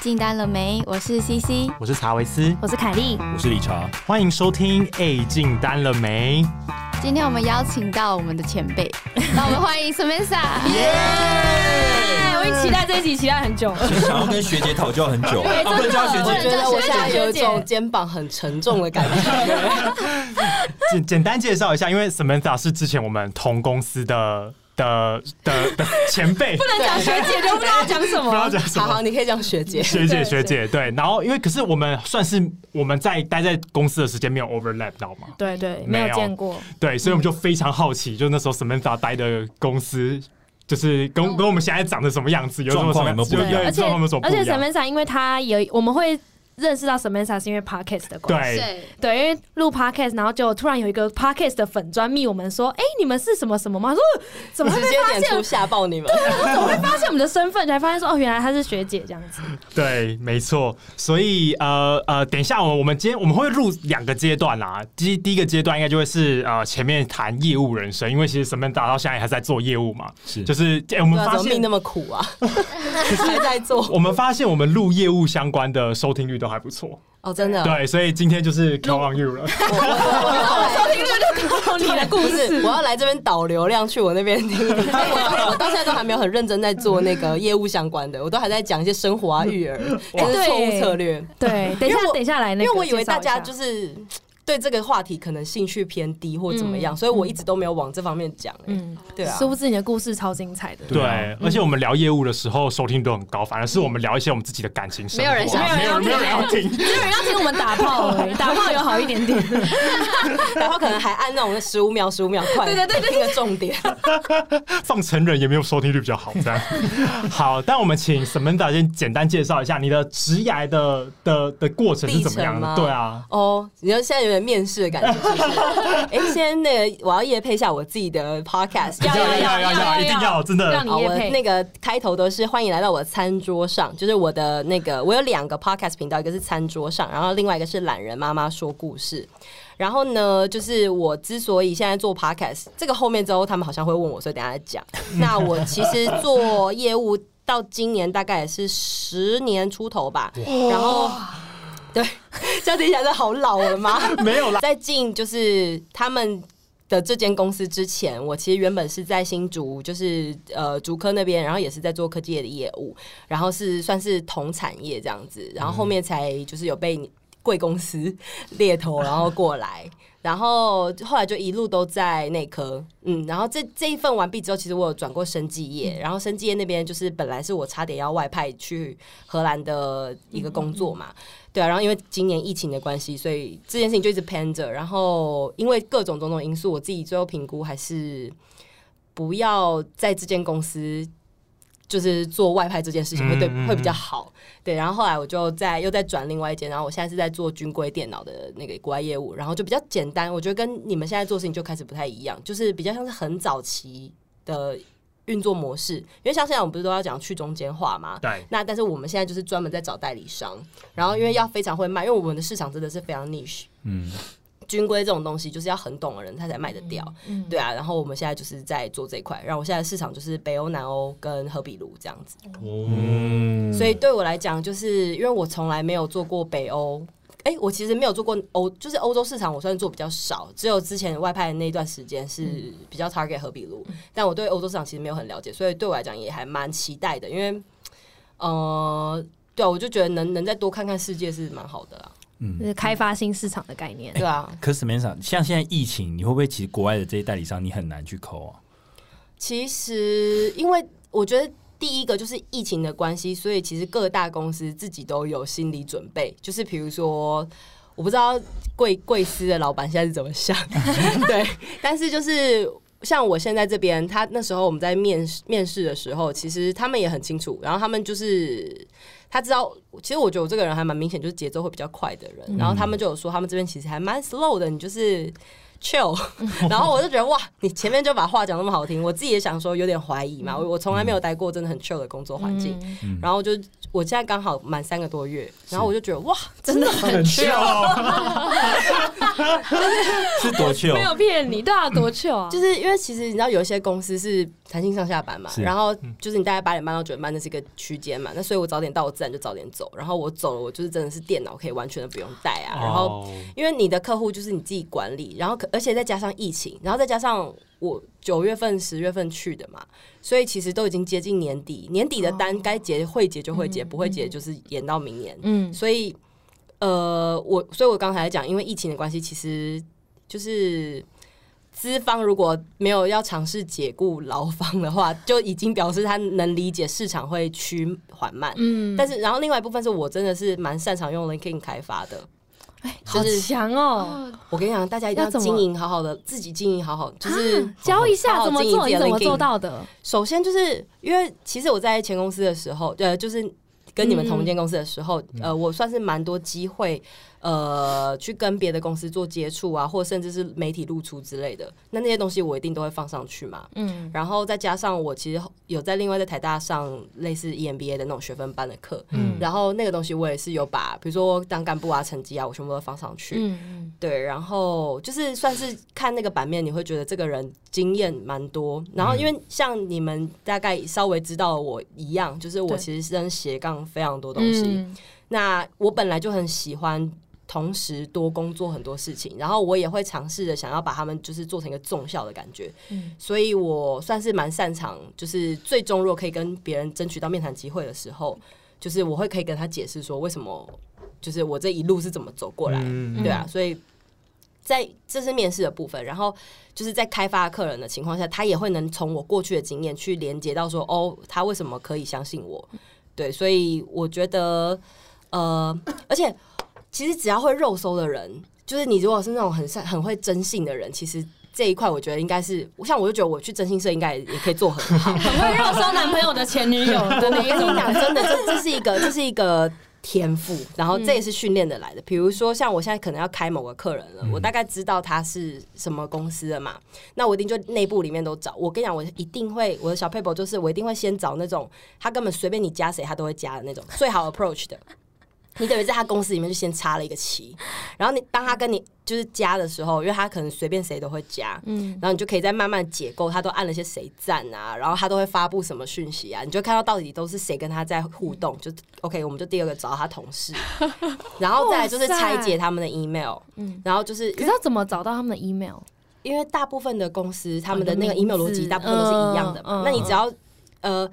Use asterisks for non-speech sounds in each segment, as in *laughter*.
进单了没？我是 CC，我是查维斯，我是凯莉，我是理查，欢迎收听。A，进单了没？今天我们邀请到我们的前辈，*laughs* 那我们欢迎 Samantha。*laughs* 耶！我已经期待这一集，期待很久了，想要跟学姐讨教很久。不能叫学姐，我觉得我现在有一种肩膀很沉重的感觉。*laughs* 简简单介绍一下，因为 Samantha 是之前我们同公司的。的的的前辈 *laughs* 不能讲学姐，就不知道讲什么。不知道讲什么，好，你可以讲学姐，学姐，学姐。对，然后因为可是我们算是我们在待在公司的时间没有 overlap 到嘛？对对，没有见过。对，所以我们就非常好奇，就那时候 Samantha 待的公司，就是跟跟我们现在长得什么样子，有什么什么不一样？而且而且 Samantha 因为他有我们会。认识到 Samantha 是因为 Podcast 的关系，对对，因为录 Podcast，然后就突然有一个 Podcast 的粉专密我们说，哎，你们是什么什么吗？说怎么会发现吓爆你们？对怎么会发现我们的身份？才发现说，哦，原来她是学姐这样子。对，没错。所以呃呃，等一下我我们今天我们会录两个阶段啦。第第一个阶段应该就会是呃前面谈业务人生，因为其实 Samantha 到现在还在做业务嘛，是就是我们发现命那么苦啊，*laughs* 还在做。*laughs* 我们发现我们录业务相关的收听率都。还不错哦，真的对，所以今天就是 Count on you 了。*laughs* 我收听率就靠你的故事，我要来这边导流量去我那边听。我到现在都还没有很认真在做那个业务相关的，我都还在讲一些生活啊、育儿，这是错误策略。对，等一下，等一下来，因为我以为大家就是。对这个话题可能兴趣偏低或怎么样，所以我一直都没有往这方面讲。嗯，对啊，殊不知你的故事超精彩的。对，而且我们聊业务的时候收听都很高，反而是我们聊一些我们自己的感情生活，没有人想，没有人要听，没有人要听我们打炮，打炮有好一点点，然后可能还按那种十五秒、十五秒快，对对对，听个重点。放成人也没有收听率比较好，这样。好，但我们请 Samantha 先简单介绍一下你的职涯的的的过程是怎么样的？对啊，哦，你说现在有点。面试的感觉，哎，*laughs* 先那个，我要夜配一下我自己的 podcast，*laughs* 要要要要要，一定要，真的，好，我那个开头都是欢迎来到我的餐桌上，就是我的那个，我有两个 podcast 频道，一个是餐桌上，然后另外一个是懒人妈妈说故事。然后呢，就是我之所以现在做 podcast，这个后面之后他们好像会问我，所以等下再讲。*laughs* 那我其实做业务到今年大概也是十年出头吧，然后。对，*laughs* 这样听起来是好老了吗？*laughs* 没有啦，在进就是他们的这间公司之前，我其实原本是在新竹，就是呃竹科那边，然后也是在做科技业的业务，然后是算是同产业这样子，然后后面才就是有被贵公司 *laughs* 猎头，然后过来，然后后来就一路都在内科，嗯，然后这这一份完毕之后，其实我有转过生技业，然后生技业那边就是本来是我差点要外派去荷兰的一个工作嘛。对啊，然后因为今年疫情的关系，所以这件事情就一直 pen 着。然后因为各种种种因素，我自己最后评估还是不要在这间公司就是做外派这件事情会对会比较好。对，然后后来我就在又在转另外一间，然后我现在是在做军规电脑的那个国外业务，然后就比较简单。我觉得跟你们现在做事情就开始不太一样，就是比较像是很早期的。运作模式，因为像现在我们不是都要讲去中间化嘛？对。那但是我们现在就是专门在找代理商，然后因为要非常会卖，因为我们的市场真的是非常 niche。嗯。军规这种东西就是要很懂的人他才卖得掉。嗯。对啊，然后我们现在就是在做这一块，然后我现在市场就是北欧、南欧跟荷比卢这样子。哦。所以对我来讲，就是因为我从来没有做过北欧。哎，我其实没有做过欧，就是欧洲市场，我算是做比较少，只有之前外派的那一段时间是比较 target 和比路，但我对欧洲市场其实没有很了解，所以对我来讲也还蛮期待的，因为呃，对啊，我就觉得能能再多看看世界是蛮好的啦，嗯，是开发新市场的概念，对啊。可是面上像现在疫情，你会不会其实国外的这些代理商你很难去抠啊？其实，因为我觉得。第一个就是疫情的关系，所以其实各大公司自己都有心理准备。就是比如说，我不知道贵贵司的老板现在是怎么想，*laughs* 对。但是就是像我现在这边，他那时候我们在面试面试的时候，其实他们也很清楚。然后他们就是他知道，其实我觉得我这个人还蛮明显，就是节奏会比较快的人。然后他们就有说，他们这边其实还蛮 slow 的，你就是。Chill，*laughs* 然后我就觉得哇，你前面就把话讲那么好听，我自己也想说有点怀疑嘛，我我从来没有待过真的很 chill 的工作环境，嗯。然后就我现在刚好满三个多月，然后我就觉得哇，真的很 chill，*laughs* 是多 chill，没？有骗你，对啊，多 chill 啊！*laughs* 就是因为其实你知道有一些公司是弹性上下班嘛，然后就是你大概八点半到九点半那是一个区间嘛，那所以我早点到，我自然就早点走，然后我走了，我就是真的是电脑可以完全的不用带啊，然后哦。因为你的客户就是你自己管理，然后可而且再加上疫情，然后再加上我九月份、十月份去的嘛，所以其实都已经接近年底，年底的单该结会结就会结，不会结就是延到明年。嗯，所以呃，我所以我刚才讲，因为疫情的关系，其实就是。资方如果没有要尝试解雇劳方的话，就已经表示他能理解市场会趋缓慢。嗯，但是，然后另外一部分是我真的是蛮擅长用 LinkedIn 开发的，好就是强哦！我跟你讲，大家一定要经营好好的，自己经营好好，就是啊教一下好好怎么做，你怎么做到的？首先就是因为其实我在前公司的时候，呃，就是跟你们同一间公司的时候，呃，我算是蛮多机会，呃，去跟别的公司做接触啊，或甚至是媒体露出之类的。那那些东西我一定都会放上去嘛。嗯然后再加上我其实有在另外在台大上类似 E EMBA 的那种学分班的课，嗯然后那个东西我也是有把，比如说当干部啊、成绩啊，我全部都放上去。嗯对，然后就是算是看那个版面，你会觉得这个人经验蛮多。然后因为像你们大概稍微知道我一样，就是我其实是跟斜杠非常多东西。嗯那我本来就很喜欢同时多工作很多事情，然后我也会尝试着想要把他们就是做成一个纵效的感觉。嗯所以我算是蛮擅长，就是最终如果可以跟别人争取到面谈机会的时候，就是我会可以跟他解释说为什么，就是我这一路是怎么走过来。嗯对啊，所以在这是面试的部分，然后就是在开发客人的情况下，他也会能从我过去的经验去连接到说，哦，他为什么可以相信我？对，所以我觉得，呃，而且其实只要会肉搜的人，就是你如果是那种很善很会征信的人，其实。这一块我觉得应该是，像我就觉得我去征信社应该也可以做很好。*laughs* 很会肉搜男朋友的前女友的我那一种跟你讲，真的，这这是一个，这是一个天赋，然后这也是训练的来的。比如说，像我现在可能要开某个客人了，我大概知道他是什么公司的嘛，那我一定就内部里面都找。我跟你讲，我一定会我的小 paper 就是我一定会先找那种他根本随便你加谁他都会加的那种最好 approach 的。你等于在他公司里面就先插了一个旗，然后你当他跟你就是加的时候，因为他可能随便谁都会加，嗯然后你就可以再慢慢解构他都按了些谁赞啊，然后他都会发布什么讯息啊，你就看到到底都是谁跟他在互动，就 OK，我们就第二个找他同事，*laughs* 然后再来就是拆解他们的 email，嗯然后就是可是要怎么找到他们的 email？因为大部分的公司他们的那个 email 逻辑大部分都是一样的嘛，那你只要呃，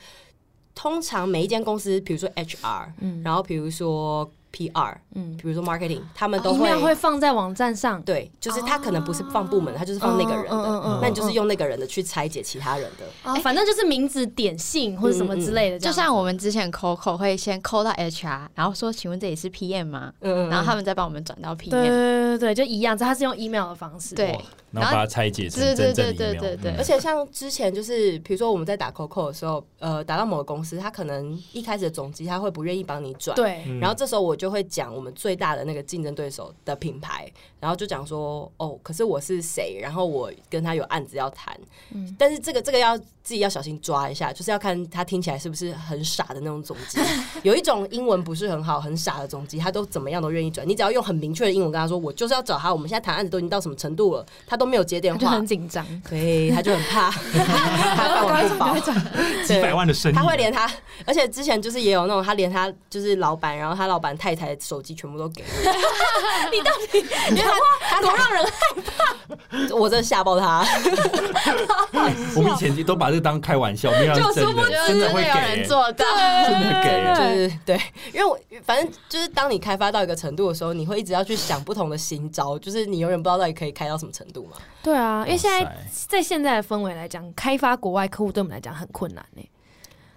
通常每一间公司，比如说 HR，、嗯。然后比如说 PR，嗯比如说 marketing，他们都会。，email 会放在网站上，对，就是他可能不是放部门，他就是放那个人的，嗯嗯那你就是用那个人的去拆解其他人的。啊，反正就是名字、点姓或者什么之类的就像我们之前 Coco 会先 call 到 HR，然后说：“请问这里是 PM 吗？”嗯然后他们再帮我们转到 PM。对对对，就一样，他是用 email 的方式，对然后把它拆解成对对真正的对 email 对对对嗯而且像之前就是，比如说我们在打 COCO 的时候，呃，打到某个公司，他可能一开始的总机他会不愿意帮你转，。对，嗯然后这时候我就会讲我们最大的那个竞争对手的品牌，然后就讲说，哦，可是我是谁，然后我跟他有案子要谈，嗯。但是这个这个要自己要小心抓一下，就是要看他听起来是不是很傻的那种总机。*laughs* 有一种英文不是很好、很傻的总机，他都怎么样都愿意转，你只要用很明确的英文跟他说，我就是要找他，我们现在谈案子都已经到什么程度了，他都没有接电话就很，紧张，对，他就很怕，*laughs* 他饭碗不保，几百万的生意，他会连他，而且之前就是也有那种，他连他就是老板，然后他老板太太的手机全部都给我。*laughs* 你到底，因为他他多让人害怕，我真的吓爆他。*laughs* 我们以前都把这当开玩笑，没有让真的会给。有人做到，真的给。就是对，因为我反正就是当你开发到一个程度的时候，你会一直要去想不同的新招，就是你永远不知道到底可以开到什么程度嘛。对啊，因为现在在现在的氛围来讲，开发国外客户对我们来讲很困难呢。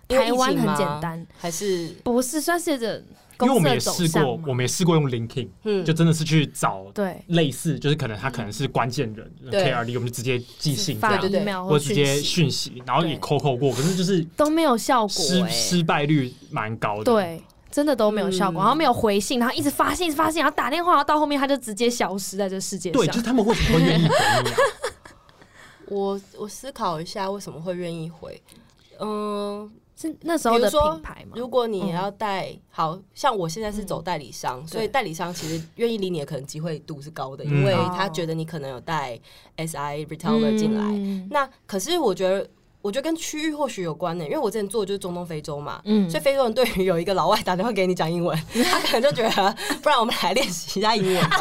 台湾很简单，还是？不是算是着因为我们也试过，我们也试过用 LinkedIn，嗯就真的是去找对类似，就是可能他可能是关键人 KRD，我们就直接寄信这发样对，或者直接讯息，然后也对 COCO 过，可是就是都没有效果失哎。失败率蛮高的。，对，真的都没有效果，嗯然后没有回信，然后一直发信，一直发信，然后打电话，然后到后面他就直接消失在这世界上。对，就是他们为什么会愿意回你啊？*laughs* 我我思考一下为什么会愿意回，嗯、是那时候的比如说品牌嘛？如果你要带，好像我现在是走代理商，所以代理商其实愿意理你的可能机会度是高的，嗯。因为哦。他觉得你可能有带 SI retailer 进来。嗯。那可是我觉得，我觉得跟区域或许有关呢，因为我之前做的就是中东非洲嘛，嗯所以非洲人对于有一个老外打电话给你讲英文，他可能就觉得，不然我们来练习一下英文吧。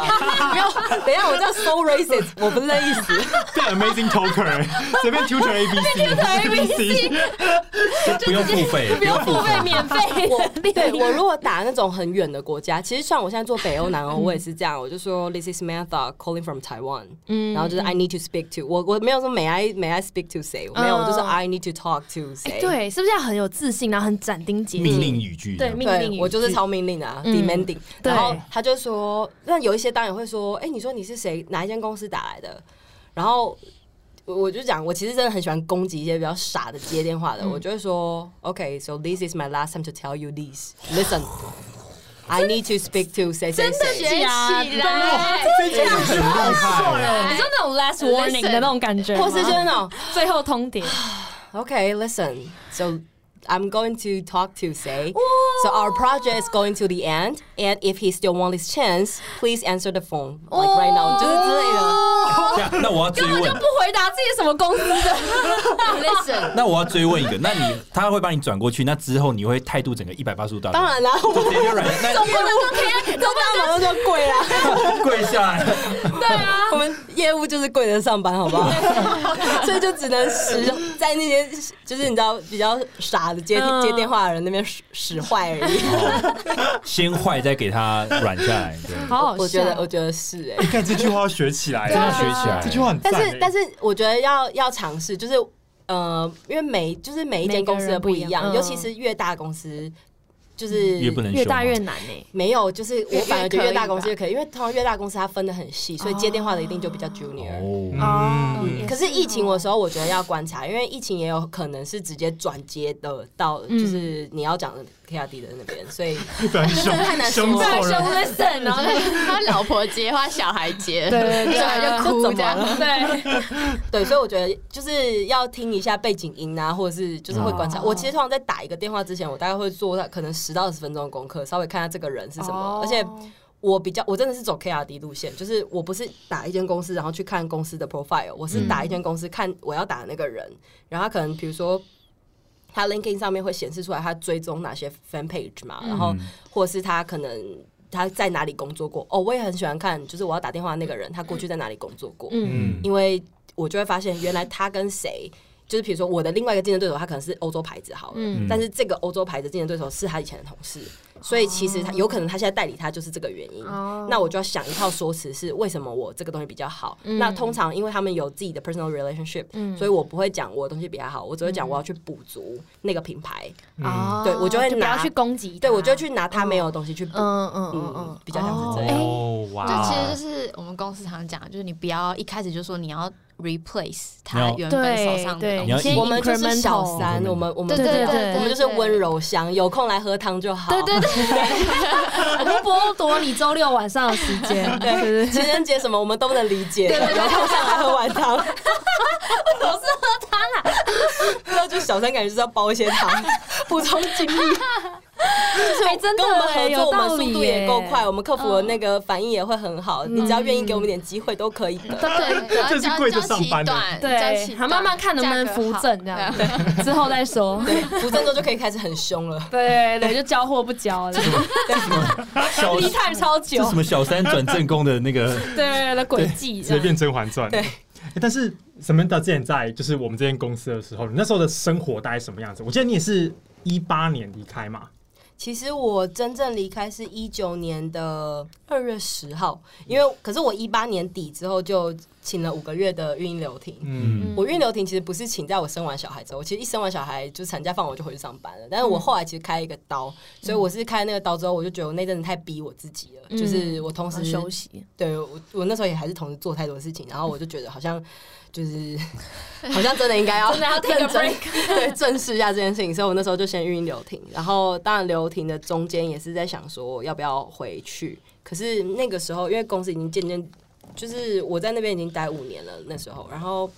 不要，等一下我这样 so racist，我不是那意思。变 amazing talker，随便 tutor A B C A B C，*laughs* 就不用付费，不用付付费费。免费，我对我如果打那种很远的国家，其实像我现在做北欧、南欧，我也是这样，我就说 This is Samantha calling from Taiwan，嗯然后就是 I need to speak to 我我没有说 May I May I speak to 谁，我没有，我就说 I need to talk to 谁。哎对，是不是要很有自信，然后很斩钉截铁？命令语句，对命令语对我就是句超命令啊嗯，demanding。然后他就说，那有一些当然会说，哎，你说你是谁？哪一间公司打来的？然后我我就讲，我其实真的很喜欢攻击一些比较傻的接电话的，我就会说，OK，so this is my last time to tell you this. Listen. I need to speak to 谁谁谁。学起来，这真的很厉害。你知道那种 last warning 的那种感觉吗，或是就是那种最后通牒。 Okay, listen. So I'm going to talk to Say. So our project is going to the end, and if he still wants his chance, please answer the phone like right now. 就是之类的。这样那我要追问不，回答自己什么公司的，*laughs* Listen，那我要追问一个，那你他会把你转过去，那之后你会态度整个一百八十度大转，当然啦，我们直接就软，那总不能说可以，总不能马上就跪啦。跪下来。对啊我们业务就是跪着上班，好不好？*laughs* 所以就只能使在那些就是你知道比较傻的接嗯。接电话的人那边使使坏而已。先坏再给他软下来，对，*laughs* 好好笑。我觉得，我觉得是哎、你看这句话要学起来，真的学起来。这句话很欸。但是但是我觉得要要尝试，就是呃，因为每就是每一间公司的不一样，尤其是越大公司，就是越不能越大越难呢。没有，就是我反而觉得越大公司越越可以，因为通常越大公司它分的很细，所以接电话的一定就比较 junior。哦，可是疫情的时候，我觉得要观察，因为疫情也有可能是直接转接的到，嗯。就是你要讲的 KRD 的那边，所以 *laughs* 很凶 *laughs* 太难说凶了。错人。listen，然后他老婆接他小孩接，对对对小孩就哭这样。对，对，所以我觉得就是要听一下背景音啊，或者是就是会观察。哦。我其实通常在打一个电话之前，我大概会做可能十到二十分钟的功课，稍微看下这个人是什么，哦。而且。我比较，我真的是走 KRD 路线，就是我不是打一间公司，然后去看公司的 profile，我是打一间公司看我要打的那个人，然后他可能比如说他 LinkedIn 上面会显示出来他追踪哪些 fan page 嘛，然后或者是他可能他在哪里工作过。哦，我也很喜欢看，就是我要打电话的那个人，他过去在哪里工作过。嗯，嗯，因为我就会发现，原来他跟谁，就是比如说我的另外一个竞争对手，他可能是欧洲牌子好了，嗯。但是这个欧洲牌子竞争对手是他以前的同事，所以其实他有可能他现在代理他就是这个原因。哦。那我就要想一套说辞，是为什么我这个东西比较好？嗯。那通常因为他们有自己的 personal relationship，、所以我不会讲我的东西比较好，我只会讲我要去补足那个品牌。哦。对我就会拿不要去攻击，对我就去拿他没有的东西去补。嗯嗯嗯嗯。嗯，比较像是这样。哦哇，就其实就是我们公司常讲，就是你不要一开始就说你要 replace 他原本手上的对东西。我们就是小三，我们我们对对我们就是温柔乡，有空来喝汤就好。对对对，我们剥夺你周六晚上的时间，对对对，情人节什么我们都能理解，有空上来喝碗汤。我是喝汤啊，*laughs* 然后就小三感觉就是要煲一些汤，补充精力。就 *laughs* 是哎真的跟我们合作，我们速度也够快，我们客服的那个反应也会很好。你只要愿意给我们点机会，都可以的。对，*laughs* 然后这是跪着上班的对，还慢慢看能不能扶正这样，对，*laughs* 之后再说。对，扶正之后就可以开始很凶了。对对，就交货不交了，小离太超久这，什么小三转正宫的那个，对对对，轨迹直接变《甄嬛传》。对欸但是 Samantha 之前在就是我们这间公司的时候，你那时候的生活大概什么样子？我记得你也是一八年离开嘛，其实我真正离开是一九年的二月十号，因为可是我一八年底之后就请了五个月的孕婴留停。嗯，我孕留停其实不是请在我生完小孩之后，我其实一生完小孩就产假放我就回去上班了。但是我后来其实开一个刀，所以我是开那个刀之后，我就觉得我那阵子太逼我自己了，嗯就是我同时休息，对我我那时候也还是同时做太多事情，然后我就觉得好像就是 *laughs* 好像真的应该要 *laughs* 真的要 take a 认真 *laughs* 对正视一下这件事情，所以我那时候就先晕留停，然后当然留停的中间也是在想说我要不要回去，可是那个时候因为公司已经渐渐就是我在那边已经待五年了，那时候。然后。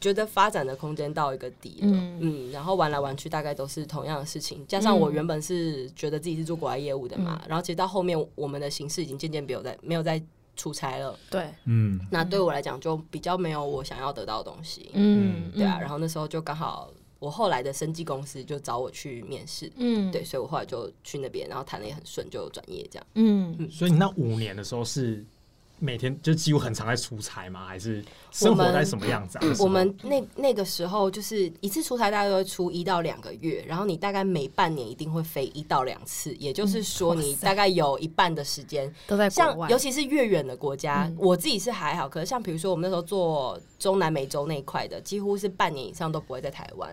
觉得发展的空间到一个底了，嗯。嗯然后玩来玩去大概都是同样的事情，加上我原本是觉得自己是做国外业务的嘛，然后其实到后面我们的形式已经渐渐没有在没有在出差了，对，嗯，那对我来讲就比较没有我想要得到的东西，嗯，对啊，然后那时候就刚好我后来的生技公司就找我去面试，嗯，对，，所以我后来就去那边，然后谈的也很顺，就转业这样。嗯，所以你那五年的时候是每天就几乎很常在出差吗？还是生活在什么样子啊？我们那那个时候就是一次出差大概都会出一到两个月，然后你大概每半年一定会飞一到两次，也就是说你大概有一半的时间都在国外，像尤其是越远的国家，嗯我自己是还好，可是像比如说我们那时候做中南美洲那一块的，几乎是半年以上都不会在台湾。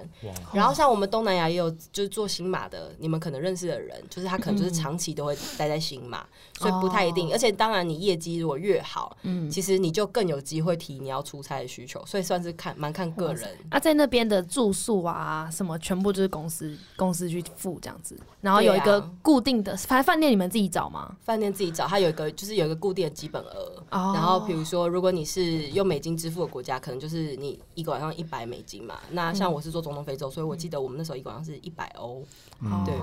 然后像我们东南亚也有就是做新马的，你们可能认识的人，就是他可能就是长期都会待在新马，所以不太一定。哦而且当然你业绩如果越好，嗯，其实你就更有机会提你要出差的需求，所以算是看蛮看个人。啊，在那边的住宿啊，什么全部就是公司公司去付这样子，然后有一个固定的，反正饭店你们自己找吗？饭店自己找，它有一个就是有一个固定的基本额。哦然后比如说，如果你是用美金支付的国家，可能就是你一个晚上一百美金嘛。那像我是做中东非洲，所以我记得我们那时候一个晚上是一百欧。哦对，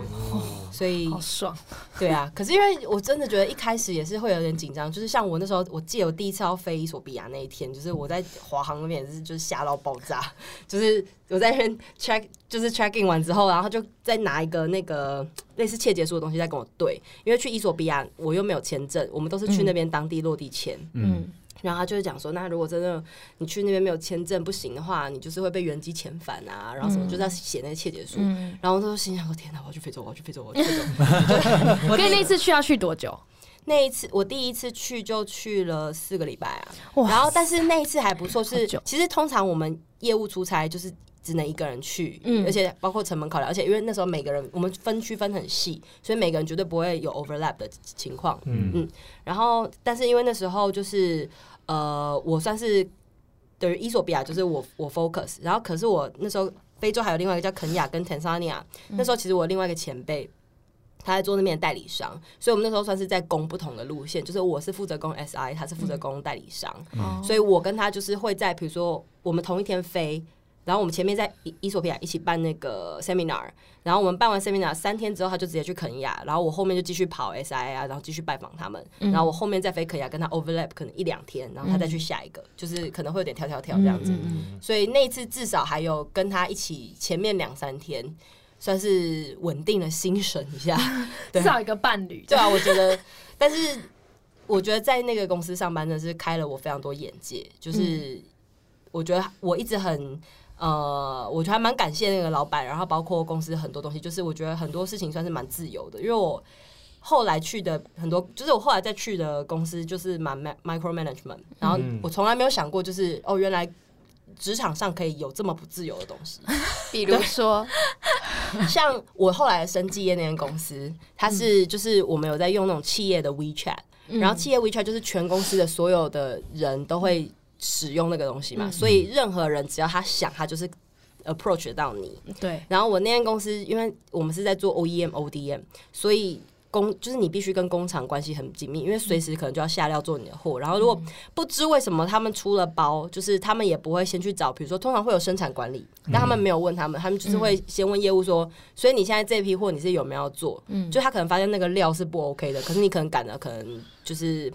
所以好爽，对啊，可是因为我真的觉得一开始也是会有点紧张，就是像我那时候，我记得我第一次要飞伊索比亚那一天，就是我在华航那边也是就是吓到爆炸，*laughs* 就是我在那边 check 就是 check in 完之后，然后就再拿一个那个类似切结书的东西在跟我对，因为去伊索比亚我又没有签证，我们都是去那边当地落地签。嗯，然后他就是讲说，那如果真的你去那边没有签证不行的话，你就是会被原机遣返啊，然后什么，嗯就在写那个切结书。嗯，然后他就心想说：“天哪，我要去非洲，我要去非洲，我要去非洲。*laughs* ” *laughs* 我跟你那次去要去多久？那一次我第一次去就去了四个礼拜啊，然后但是那一次还不错，是其实通常我们业务出差就是只能一个人去，嗯。而且包括成本考量，而且因为那时候每个人我们分区分很细，所以每个人绝对不会有 overlap 的情况。嗯。嗯。然后但是因为那时候就是呃，我算是等于伊索比亚就是我我 focus，然后可是我那时候非洲还有另外一个叫肯亚跟 Tanzania，、那时候其实我另外一个前辈。他在做那边的代理商，所以我们那时候算是在攻不同的路线，就是我是负责攻 SI，他是负责攻代理商，哦。所以我跟他就是会在比如说我们同一天飞，然后我们前面在伊伊索比亚一起办那个 seminar，然后我们办完 seminar 三天之后，他就直接去肯亚，然后我后面就继续跑 SI 啊，然后继续拜访他们，然后我后面再飞肯亚跟他 overlap 可能一两天，然后他再去下一个，就是可能会有点跳跳跳这样子。所以那一次至少还有跟他一起前面两三天，算是稳定的心神一下。*laughs* 对至少一个伴侣，对啊，我觉得，但是我觉得在那个公司上班真的是开了我非常多眼界，就是我觉得我一直很。呃，我觉得还蛮感谢那个老板，然后包括公司很多东西，就是我觉得很多事情算是蛮自由的，因为我后来去的很多，就是我后来再去的公司就是蛮 micro management，然后嗯我从来没有想过，就是哦，原来职场上可以有这么不自由的东西。*laughs* 比如说，像我后来的生技业那间公司，它是就是我们有在用那种企业的 WeChat，、然后企业 WeChat 就是全公司的所有的人都会使用那个东西嘛，所以任何人只要他想，他就是 approach 到你。对，然后我那间公司，因为我们是在做 E OEM、ODM，所以工就是你必须跟工厂关系很紧密，因为随时可能就要下料做你的货。然后如果不知为什么他们出了包，就是他们也不会先去找，比如说通常会有生产管理，但他们没有问他们，他们就是会先问业务说，所以你现在这批货你是有没有要做？嗯就他可能发现那个料是不 OK 的，可是你可能赶了可能就是。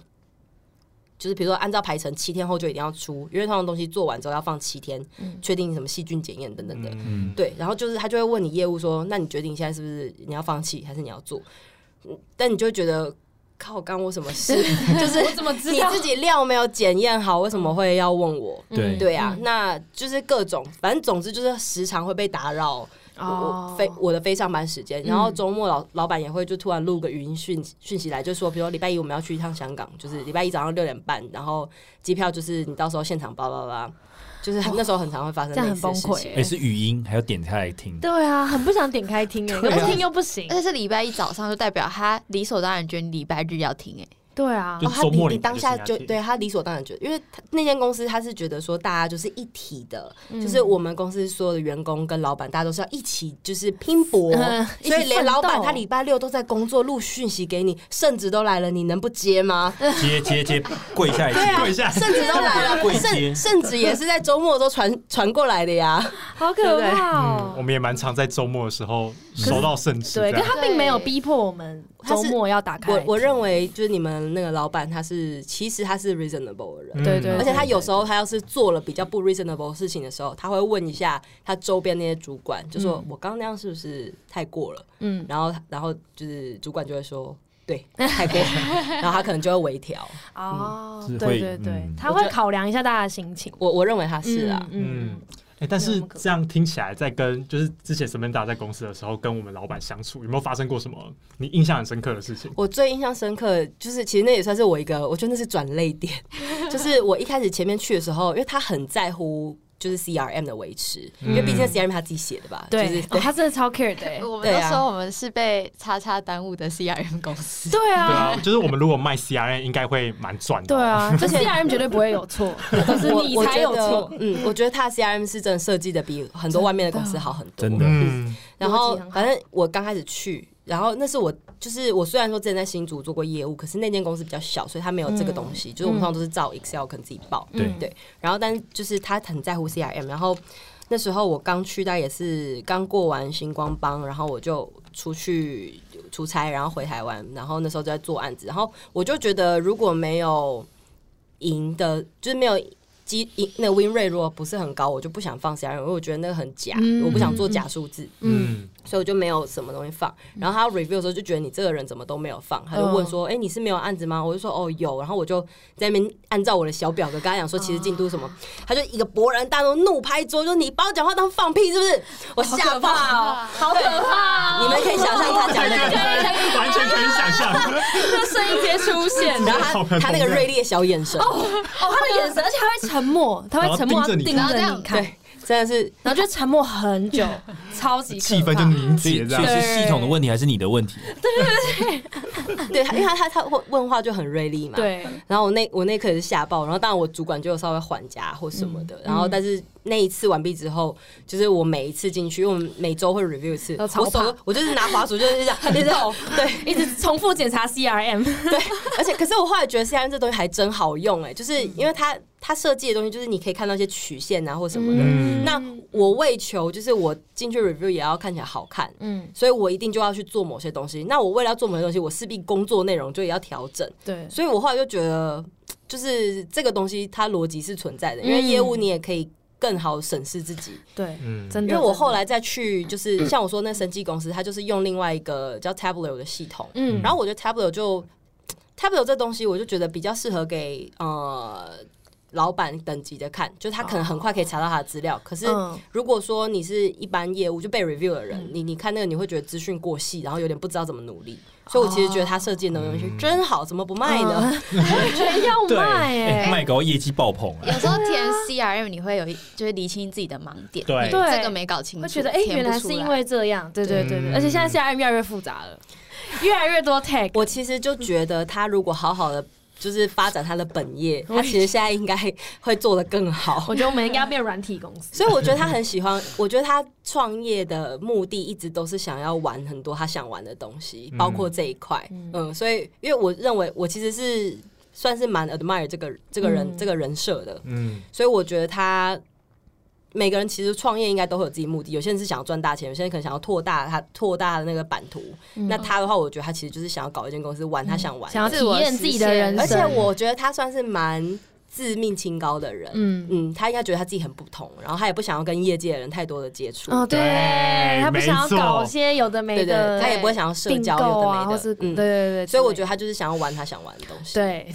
就是比如说，按照排程，七天后就一定要出，因为通常东西做完之后要放七天，确定什么细菌检验等等的。嗯，对，然后就是他就会问你业务说，那你决定现在是不是你要放弃，还是你要做？嗯但你就觉得靠，干我什么事？*laughs* 就是我怎么知道？你自己料没有检验好，为什么会要问我？对对啊，那就是各种，反正总之就是时常会被打扰，我非我的非上班时间，然后周末老老板也会就突然录个语音讯讯息来，就说比如说礼拜一我们要去一趟香港，就是礼拜一早上六点半，然后机票就是你到时候现场叭叭叭，就是那时候很常会发生这样很崩溃。哎，是语音，还要点开来听。对啊，很不想点开听 *laughs* 不听又不行而。且是礼拜一早上，就代表他理所当然觉得礼拜日要听、哎，对啊就，哦，他周末你你你当下就对他理所当然觉得，因为他那间公司他是觉得说大家就是一体的，嗯就是我们公司所有的员工跟老板，大家都是要一起就是拼搏，嗯所以连老板他礼拜六都在工作，录讯息给你，圣旨都来了，你能不接吗？*laughs* 接接接，跪下来接。跪下圣旨都来了，圣圣旨也是在周末都传传过来的呀。*laughs* 好可怕嗯，我哦。们也蛮常在周末的时候收到圣旨，对，可他并没有逼迫我们周末要打开。我我认为就是你们那个老板，他是其实他是 reasonable 的人。嗯对对，而且他有时候他要是做了比较不 reasonable 的事情的时候，他会问一下他周边那些主管，就说嗯我刚刚那样是不是太过了？嗯，然后然后就是主管就会说对太过了，*laughs* 然后他可能就会微调。哦，对对对嗯，他会考量一下大家的心情。我我认为他是啊，嗯嗯，哎、但是这样听起来，在跟就是之前 Samantha 在公司的时候，跟我们老板相处，有没有发生过什么你印象很深刻的事情？我最印象深刻就是，其实那也算是我一个，我觉得那是转泪点。*laughs* 就是我一开始前面去的时候，因为他很在乎就是 CRM 的维持，因为毕竟 CRM 他自己写的吧，对，就是哦他真的超 care 的欸。*laughs* 我们都说我们是被叉叉耽误的 CRM 公司。对对啊啊，，就是我们如果卖 CRM，应该会蛮赚的。对，啊，*laughs* 这 CRM 绝对不会有错，*laughs* 就是你才有错。嗯，我觉得他 CRM 是真的设计的比很多外面的公司好很多，真的。嗯，然后反正我刚开始去，然后那是我就是我虽然说之前在新竹做过业务，可是那间公司比较小，所以他没有这个东西，就是我们通常都是照 Excel 可能自己报。对嗯对，然后但是就是他很在乎 CRM，然后那时候我刚去，大概也是刚过完星光帮，然后我就出去出差，然后回台湾，然后那时候就在做案子，然后我就觉得如果没有赢的，就是没有。机赢那个 win rate 如果不是很高，我就不想放 CRM，因为我觉得那个很假，嗯我不想做假数字。嗯，所以我就没有什么东西放。然后他 review 的时候就觉得你这个人怎么都没有放，他就问说：“哎、你是没有案子吗？”我就说：“哦，有。”然后我就在那边按照我的小表格跟他讲说，其实进度什么，他就一个勃然大怒，怒拍桌，说：“你把我讲话当放屁是不是？”我吓爆！哦，好可怕哦！你们可以想象他讲那个，*laughs* 完全可以想象。*laughs* 那声音直接出现，然后他他那个锐利的小眼神，哦，他的眼神，而且他会沉默，他会沉默，然后盯着你盯着然后这样你看，对，真的是然后就沉默很久，超级气氛就凝结这样。所以是系统的问题还是你的问题？*laughs* 对对对，*laughs* 对，因为他他他问问话就很锐利嘛，对，然后我那我那一刻也是吓爆，然后当然我主管就有稍微缓夹或什么的，然后但是那一次完毕之后，就是我每一次进去，因为我们每周会 review 一次，我手我就是拿滑鼠就是这样，*laughs* 一直动，对。*laughs* 一直重复检查 CRM，*laughs* 对，而且可是我后来觉得 CRM 这东西还真好用哎、就是因为它它设计的东西就是你可以看到一些曲线啊或什么的，嗯。那我为求就是我进去 review 也要看起来好看，嗯，所以我一定就要去做某些东西。那我为了要做某些东西，我势必工作内容就也要调整。对，所以我后来就觉得，就是这个东西它逻辑是存在的，因为业务你也可以更好审视自己。对，嗯真的，因为我后来再去，就是 *coughs* 像我说那生计公司，它就是用另外一个叫 Tableau 的系统，嗯然后我觉得 Tableau 就 Tableau 这东西，我就觉得比较适合给呃。老板等级的看，就是他可能很快可以查到他的资料。可是嗯。如果说你是一般业务就被 review 的人，你你看那个你会觉得资讯过细，然后有点不知道怎么努力。所以我其实觉得他设计的东西真好，怎么不卖呢？我觉得要，*laughs* *laughs* 卖哎，哎卖搞业绩爆棚啊。有！时候填 CRM 你会有一就是理清自己的盲点，对。这个没搞清楚，会觉得哎，原来是因为这样，对对对对，嗯。而且现在 CRM 越来越复杂了，越来越多 tag，我其实就觉得他如果好好的就是发展他的本业，*laughs* 他其实现在应该会做得更好。我觉得我们应该要变软体公司，*laughs* 所以我觉得他很喜欢，*laughs* 我觉得他创业的目的一直都是想要玩很多他想玩的东西，包括这一块。嗯，所以因为我认为我其实是算是蛮 admire 这个这个人、嗯这个人设的，嗯，所以我觉得他。每个人其实创业应该都会有自己目的，有些人是想要赚大钱，有些人可能想要拓大他拓大的那个版图。那他的话，我觉得他其实就是想要搞一间公司，玩他想玩的，想要体验自己的人生而，且我觉得他算是蛮自命清高的人。嗯。嗯，他应该觉得他自己很不同，然后他也不想要跟业界的人太多的接触。哦，对对他不想要搞些有的没对对，的，他也不会想要社交有的没的。对嗯对对，所以我觉得他就是想要玩他想玩的东西。，对，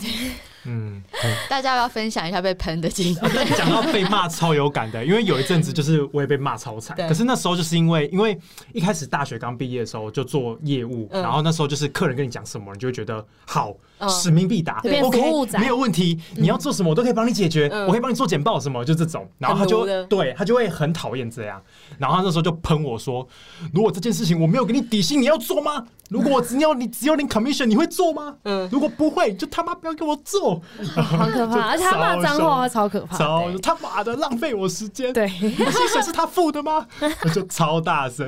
嗯，大家要分享一下被喷的经验？讲到被骂超有感的，因为有一阵子就是我也被骂超惨，对。可是那时候就是因为因为一开始大学刚毕业的时候就做业务，嗯。然后那时候就是客人跟你讲什么，你就会觉得好嗯。使命必达，OK 没有问题，你要做什么我都可以帮你解决，嗯。我可以帮你做简报什么，就这种，然后他就对他就会很讨厌这样，然后他那时候就喷我说，如果这件事情我没有给你底薪，你要做吗？如果我只有你只有领 commission，你会做吗？嗯。如果不会，就他妈不要给我做，*laughs* 好可怕，而且他骂脏话超可怕超欸。他妈的浪费我时间。对，我薪水是他付的吗？*laughs* 我就超大声。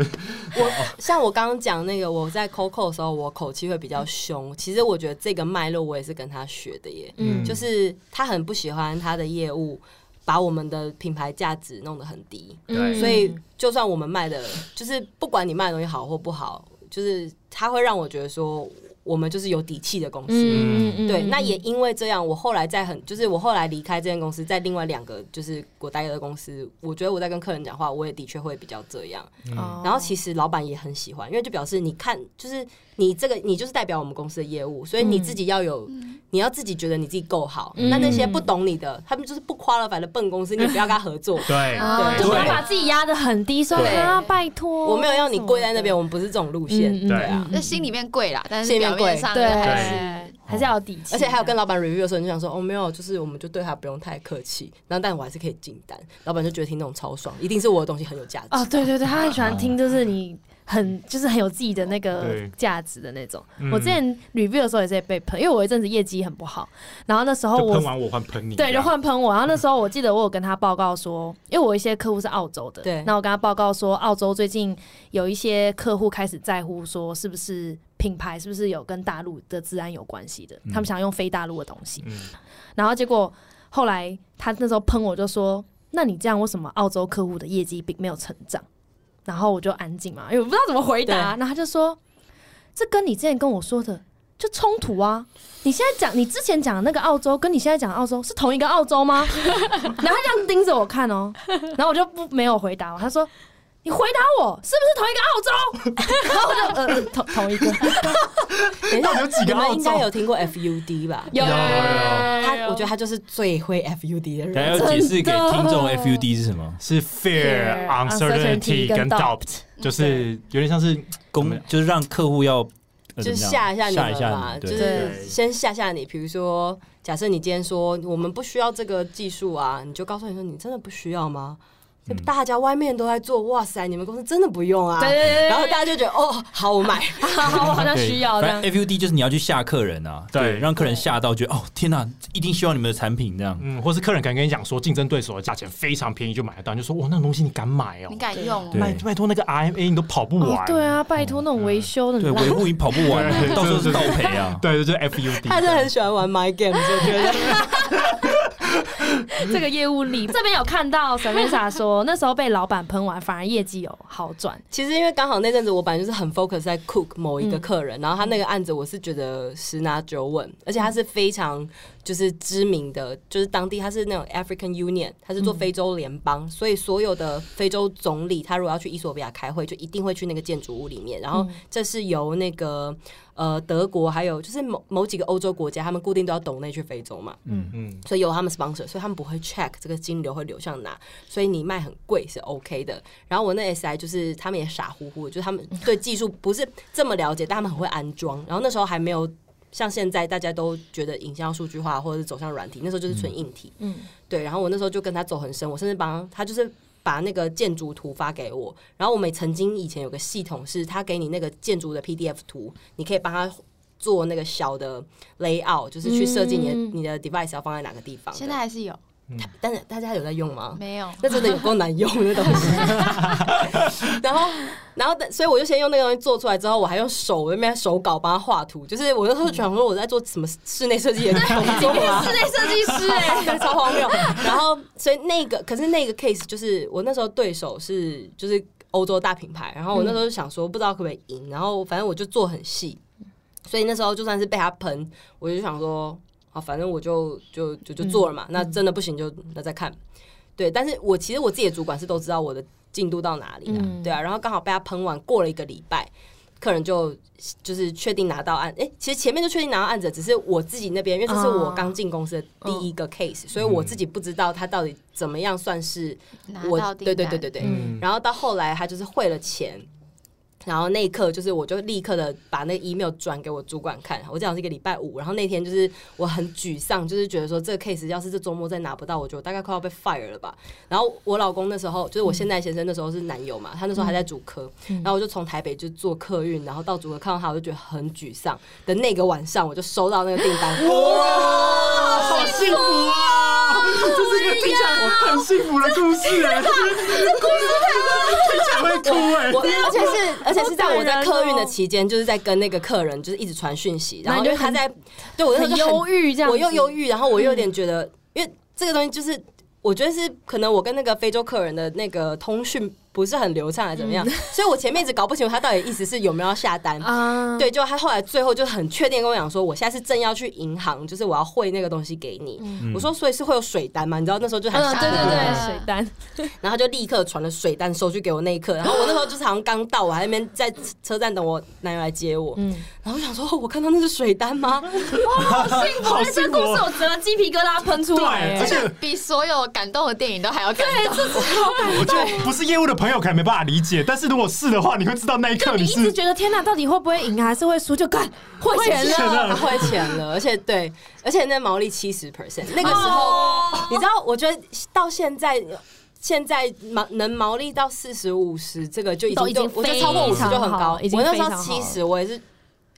我像我刚刚讲那个，我在 Coco 的时候，我口气会比较凶。其实我觉得这个脉络我也是跟他学的耶，嗯就是他很不喜欢他的业务把我们的品牌价值弄得很低，对所以就算我们卖的，就是不管你卖的东西好或不好，就是他会让我觉得说我们就是有底气的公司。嗯嗯对，那也因为这样，我后来在很，就是我后来离开这间公司，在另外两个就是我待的公司，我觉得我在跟客人讲话，我也的确会比较这样。嗯然后其实老板也很喜欢，因为就表示你看，就是你这个你就是代表我们公司的业务，所以你自己要有，你要自己觉得你自己够好。嗯。那那些不懂你的，他们就是不 qualify 的笨公司，你也不要跟他合作。*laughs* 对啊，对就不要把自己压得很低，说对。啊，拜托，我没有要你跪在那边，我们不是这种路线。对啊。那心里面跪啦，但是心里面贵表面上对。还是还是要有底气，而且还有跟老板 review 的时候，你就想说哦没有，就是我们就对他不用太客气，然后但我还是可以进单，老板就觉得听那种超爽，一定是我的东西很有价值。哦，对对对，他很喜欢听，就是你很就是很有自己的那个价值的那种。嗯我之前 review 的时候也是被喷，因为我一阵子业绩很不好，然后那时候我喷完我换喷你，对，就换喷我。然后那时候 *laughs* 我记得我有跟他报告说，因为我一些客户是澳洲的，对那我跟他报告说，澳洲最近有一些客户开始在乎说，是不是品牌是不是有跟大陆的治安有关系的，他们想用非大陆的东西。嗯然后结果后来他那时候喷我就说，那你这样为什么澳洲客户的业绩并没有成长？然后我就安静嘛，因为我不知道怎么回答。然后他就说，这跟你之前跟我说的就冲突啊！你现在讲你之前讲的那个澳洲，跟你现在讲的澳洲是同一个澳洲吗？*laughs* 然后他这样盯着我看哦，然后我就不没有回答。他说：“你回答我是不是同一个澳洲？”然后我就呃同同一个，*laughs* 等一下，有几你们个澳洲？应该有听过 FUD 吧？有有有他，我觉得他就是最会 FUD 的人。要解释给听众 FUD 是什么？是 fear、uncertainty 跟跟 doubt，就是有点像是公就是让客户要呃就吓一下你吓一下们嘛，你，就是先吓吓你。比如说，假设你今天说我们不需要这个技术啊，你就告诉你说你真的不需要吗？就大家外面都在做，哇塞，你们公司真的不用啊？对对对对然后大家就觉得哦，好，我买。*laughs* 好，我好像需要这样反正。FUD 就是你要去吓客人啊，对让客人吓到，觉得哦天哪，一定需要你们的产品这样。嗯，或是客人敢跟你讲说竞争对手的价钱非常便宜就买得到，你就说哇那种东西你敢买哦你？敢用？拜拜托那个 RMA 你都跑不哦完，，对啊，拜托那种维修的，对，维护你跑不完对，*laughs* 到时候是倒赔啊。对，就是 FUD，他真的很喜欢玩 My Games，我觉得。*laughs* 这个业务力。*laughs* 这边有看到 Samantha 说，那时候被老板喷完，反而业绩有好转。其实因为刚好那阵子我本来就是很 focus 在 Cook 某一个客嗯人，然后他那个案子我是觉得十拿九稳，而且他是非常就是知名的，就是当地他是那种 African Union，他是做非洲联邦，所以所有的非洲总理他如果要去伊索比亚开会，就一定会去那个建筑物里面，然后这是由那个。呃，德国还有就是某某几个欧洲国家，他们固定都要懂那去非洲嘛，嗯嗯，所以有他们 sponsor，所以他们不会 check 这个金流会流向哪，所以你卖很贵是 OK 的。然后我那 SI 就是他们也傻乎乎的，就是他们对技术不是这么了解，但他们很会安装。然后那时候还没有像现在大家都觉得影像数据化或者是走向软体，那时候就是纯硬体。嗯，对。然后我那时候就跟他走很深，我甚至帮他就是。把那个建筑图发给我，然后我们曾经以前有个系统是，他给你那个建筑的 PDF 图，你可以帮他做那个小的 layout，就是去设计你的、嗯你的 device 要放在哪个地方。现在还是有但是大家有在用吗？没有？那真的有够难用的东西。*laughs* 然后，然后，所以我就先用那个东西做出来之后，我还用手我那边手稿帮他画图，就是我那时候想说我在做什么室内设计的工作吗？室内设计师哎，*laughs* 超荒谬。然后，所以那个，可是那个 case 就是我那时候对手是就是欧洲大品牌，然后我那时候就想说不知道可不可以赢，然后反正我就做很细，所以那时候就算是被他喷，我就想说，好，反正我就就就就做了嘛，那真的不行就那再看。对，但是我其实我自己的主管是都知道我的进度到哪里啊，嗯对啊，然后刚好被他喷完，过了一个礼拜。客人就就是确定拿到案，哎、其实前面就确定拿到案子，只是我自己那边，因为这是我刚进公司的第一个 case，、所以我自己不知道他到底怎么样算是拿我到对对对对对，嗯然后到后来他就是汇了钱。然后那一刻就是，我就立刻的把那个 email 转给我主管看。我讲是一个礼拜五，然后那天就是我很沮丧，就是觉得说这个 case 要是这周末再拿不到，我觉得我大概快要被 fire 了吧。然后我老公那时候就是我现在先生那时候是男友嘛，他那时候还在主科，然后我就从台北就坐客运，然后到主科看到他，我就觉得很沮丧。的那个晚上，我就收到那个订单，哇，好幸福啊！这是一个听起来很幸福的故事哎，这故事听起来会哭哎。我而且是而且是在我在客运的期间，就是在跟那个客人就是一直传讯息，然后就因为他在对我那很忧郁这样，我又忧郁，然后我又有点觉得，因为这个东西就是。我觉得是可能我跟那个非洲客人的那个通讯不是很流畅，还是怎么样，所以我前面一直搞不清楚他到底意思是有没有要下单。啊，对，就他后来最后就很确定跟我讲说，我现在是正要去银行，就是我要汇那个东西给你。我说，所以是会有水单嘛？你知道那时候就很对对对，啊水单，*laughs* 然后就立刻传了水单收据给我那一刻，然后我那时候就是好像刚到，我还在那边在车站等我男友来接我，嗯，然后我想说，哦我看到那是水单吗？*laughs* 哇好 *laughs* 这故事。我整个鸡皮疙瘩喷出对，来，而且比所有感动的电影都还要感动。我觉得不是业务的朋友可能没办法理解，但是如果是的话，你会知道那一刻你一直是觉得天哪，到底会不会赢还是会输？就干会钱钱了，了汇钱了，而且对，而且那毛利七十 percent，那个时候、你知道，我觉得到现在。现在毛能毛利到四十五十，这个就已经已经我觉得超过五十就很高我那时候非常七十，我也是。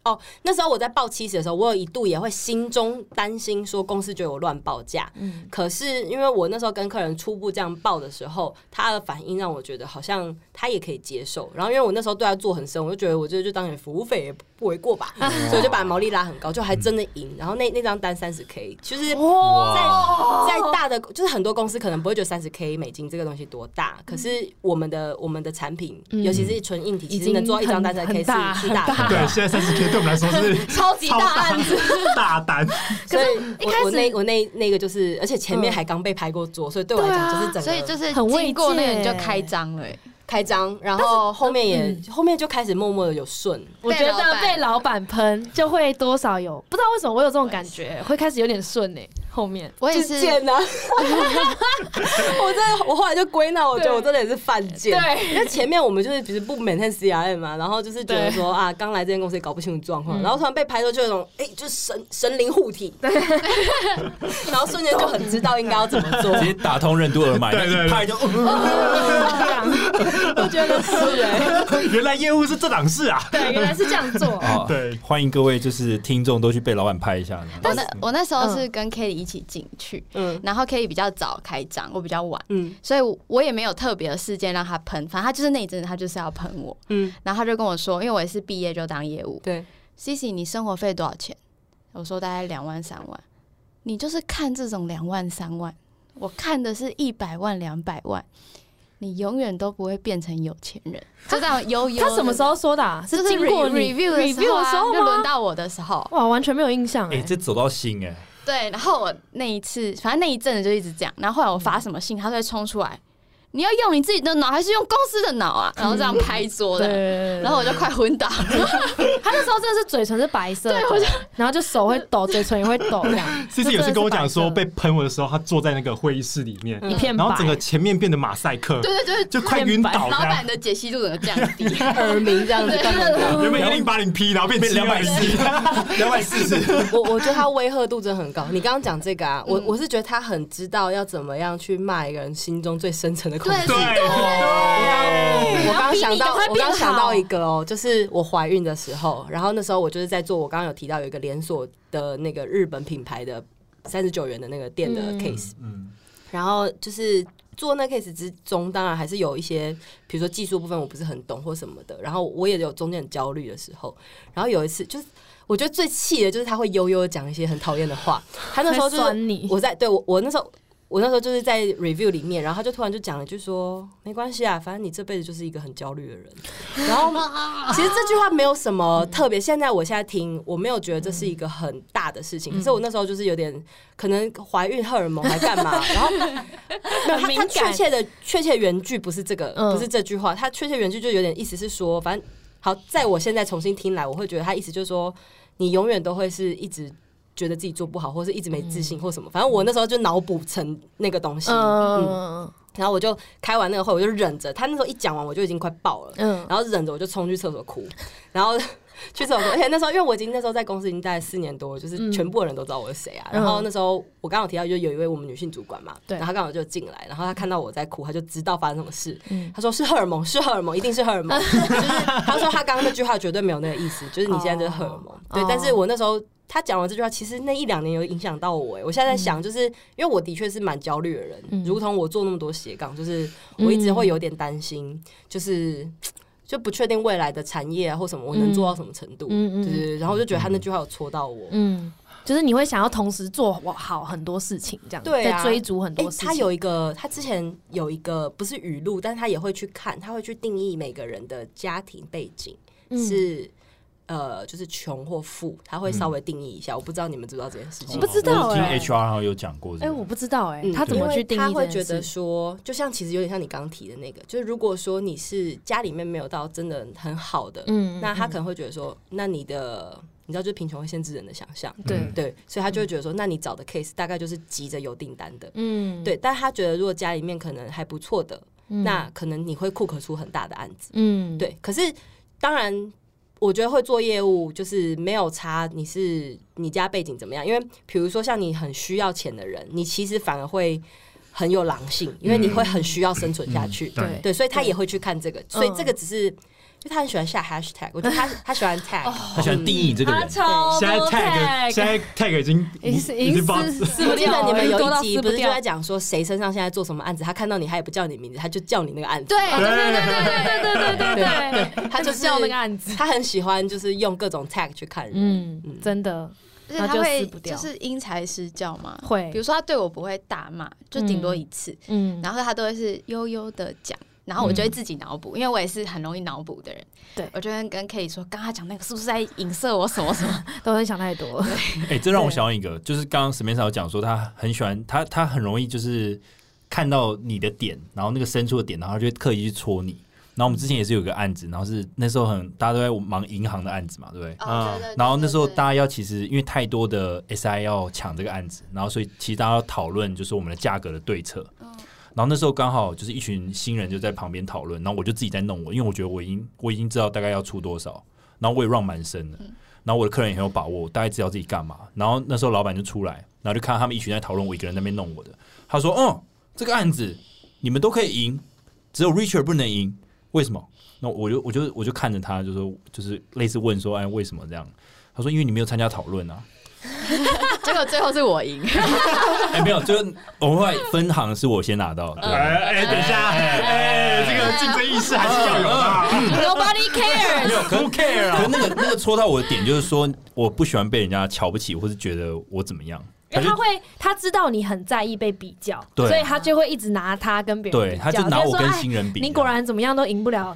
哦，那时候我在报七十的时候，我有一度也会心中担心说公司觉得我乱报价。嗯可是因为我那时候跟客人初步这样报的时候，他的反应让我觉得好像他也可以接受。然后因为我那时候对他做很深，我就觉得我觉得就当点服务费也不为过吧，所以我就把毛利拉很高，就还真的赢。然后那那张单三十 K，其实在，在大的就是很多公司可能不会觉得三十 K 美金这个东西多大，可是我们的我们的产品，嗯尤其是纯硬体，其已经实能做到一张单很三 K 很大是是大的。对，现在三十 K 对我们来说是 *laughs* 超级大案子，*laughs* 大单，所以一开始我我那我那那个就是，而且前面还刚被拍过桌，所以对我来讲就是整个所以就是很慰经过那个你就开张了、欸，开张，然后后面也后面就开始默默的有顺。我觉得被老板喷就会多少有，不知道为什么我有这种感觉，会开始有点顺哎，后面我也是。贱呐！*laughs* 我真的，我后来就归纳，我觉得我真的也是犯贱。对因为前面我们就是其实不 maintain CRM 嘛，然后就是觉得说啊，刚来这间公司也搞不清楚状况，然后突然被拍之后就有一种哎，就是神神灵护体，*laughs* 然后瞬间就很知道应该要怎么做。直接打通任督二脉，对对对一拍就，我觉得是哎，原来业务是这档事啊。对，原来是这样做，*laughs* 哦对欢迎各位就是听众都去被老板拍一下。我那我那时候是跟 Kelly 一起进去，嗯。然后 Kelly 比较早开张，我比较晚，嗯。所以我也没有特别的事件让他喷，反正他就是那一阵子他就是要喷我，嗯，然后他就跟我说，因为我也是毕业就当业务。对，，Cici 你生活费多少钱？我说大概两万三万，你就是看这种两万三万，我看的是一百万两百万。你永远都不会变成有钱人，就这样悠悠的。他什么时候说的是经过 review 的时 review 候啊的时候就轮？到我的时候，哇，完全没有印象哎，哎，这走到心哎，对，然后我那一次，反正那一阵子就一直这样。然后后来我发什么信，他都会冲出来，你要用你自己的脑还是用公司的脑啊？然后这样拍桌的，对，然后我就快昏倒了。*laughs* 他那时候真的是嘴唇是白色的，然后就手会抖，嘴唇也会抖这样。*laughs* C C 有次跟我讲说，被喷我的时候，他坐在那个会议室里面，一片白，然后整个前面变得马赛克，对对对，就快晕倒老板。的解析度整个降低。耳鸣这样子根本就。*laughs* 原本一零八零 P，然后变成两百240四，两百四十。我我觉得他威吓度真的很高。你刚刚讲这个啊，我我是觉得他很知道要怎么样去骂一个人心中最深层的恐惧。对对，我刚刚想到，我刚刚想到一个哦，就是我怀孕的时候，然后那时候我就是在做，我刚刚有提到有一个连锁的那个日本品牌的三十九元的那个店的嗯 case，嗯，然后就是做那 case 之中，当然还是有一些，比如说技术部分我不是很懂或什么的，然后我也有中间很焦虑的时候，然后有一次就是。我觉得最气的就是他会悠悠的讲一些很讨厌的话。他那时候就是我在对我我那时候我那时候就是在 review 里面，然后他就突然就讲了一句说没关系啊，反正你这辈子就是一个很焦虑的人。然后其实这句话没有什么特别，现在我现在听我没有觉得这是一个很大的事情，可是我那时候就是有点可能怀孕荷尔蒙还干嘛，然后 *laughs* 没有他他确切的确切原句不是这个，嗯不是这句话，他确切原句就有点意思是说，反正。好，在我现在重新听来，我会觉得他意思就是说，你永远都会是一直觉得自己做不好，或是一直没自信或什么。反正我那时候就脑补成那个东西，嗯，嗯然后我就开完那个会，我就忍着。他那时候一讲完，我就已经快爆了，嗯然后忍着我就冲去厕所哭，然后去厕所哭。*laughs* 而且那时候因为我已经那时候在公司已经待了四年多，就是嗯全部的人都知道我是谁啊。嗯然后那时候我刚好提到，就有一位我们女性主管嘛，对然后他刚好就进来，然后他看到我在哭，他就知道发生什么事。嗯他说是荷尔蒙，*laughs* 是荷尔蒙，一定是荷尔蒙。就是他说他刚刚那句话绝对没有那个意思，就是你现在就是荷尔蒙。对哦，但是我那时候。他讲完这句话，其实那一两年有影响到我、欸。我现在在想，就是因为我的确是蛮焦虑的人，嗯如同我做那么多斜杠，就是我一直会有点担心，就是 *tsk* 就不确定未来的产业啊或什么，我能做到什么程度。嗯嗯对对对，然后我就觉得他那句话有戳到我。嗯，就是你会想要同时做好很多事情，这样对啊在追逐很哎、多事情。他有一个，他之前有一个不是语录，但是他也会去看，他会去定义每个人的家庭背景、嗯是呃，就是穷或富，他会稍微定义一下。我不知道你们知不知道这件事情。我。不知道我听欸。HR 好像有讲过这哎、个，我不知道哎、嗯他怎么去定义他会觉得说，就像其实有点像你刚刚提的那个，就是如果说你是家里面没有到真的很好的，嗯那他可能会觉得说，那你的你知道，就是贫穷会限制人的想象，对嗯。对，所以他就会觉得说，那你找的 case 大概就是急着有订单的，嗯，对，但他觉得如果家里面可能还不错的，嗯。那可能你会库克出很大的案子，嗯，对，可是当然。我觉得会做业务就是没有差，你是你家背景怎么样？因为比如说像你很需要钱的人，你其实反而会很有狼性，因为你会很需要生存下去。对对，所以他也会去看这个，所以这个只是因为他很喜欢下 hashtag，我觉得他 *laughs* 他喜欢 tag，他喜欢定义这个他人。超现在 tag 现在 tag 已经已经已经不知道已经是我记得你们有一集不是就在讲说谁身上现在做什么案子，他看到你他也不叫你名字，他就叫你那个案子。对对对对对对对对对对，他就叫那个案子，他很喜欢就是用各种 tag 去看人。嗯，真的而且那就他会撕不掉就是因材施教嘛。会。比如说他对我不会大骂，就顶多一次，嗯，然后他都会是悠悠的讲，然后我就会自己脑补，因为我也是很容易脑补的人。对我就会跟 K 说，刚刚讲那个是不是在影射我什么什么？*laughs* 都会想太多，哎、这让我想到一个，就是刚刚史面上有讲说，他很喜欢他，他很容易就是看到你的点，然后那个深处的点，然后他就会刻意去戳你。然后我们之前也是有一个案子，然后是那时候很大家都在忙银行的案子嘛，对不对？哦，对对对然后那时候大家要其实因为太多的 SI 要抢这个案子，然后所以其实大家要讨论就是我们的价格的对策。然后那时候刚好就是一群新人就在旁边讨论，然后我就自己在弄我，因为我觉得我已经我已经知道大概要出多少，然后我也 run 蛮深的，然后我的客人也很有把握，我大概知道自己干嘛。然后那时候老板就出来，然后就看到他们一群在讨论，我一个人在那边弄我的。他说：“嗯，这个案子你们都可以赢，只有 Richard 不能赢，为什么？”那我就我就我就看着他，就说就是类似问说：“哎，为什么这样？”他说：“因为你没有参加讨论啊。结 *laughs* 果最后是我赢，” *laughs* 哎，没有，就是我们后来分行是我先拿到，对。*laughs* 哎哎，等一下，哎，这个竞争意识还是要有的啊。Nobody cares。有，可 Who care 啊可那个那个戳到我的点，就是说我不喜欢被人家瞧不起，或是觉得我怎么样。因为他会，他知道你很在意被比较，对所以他就会一直拿他跟别人对，比较，他就拿我跟新人比。你果然怎么样都赢不了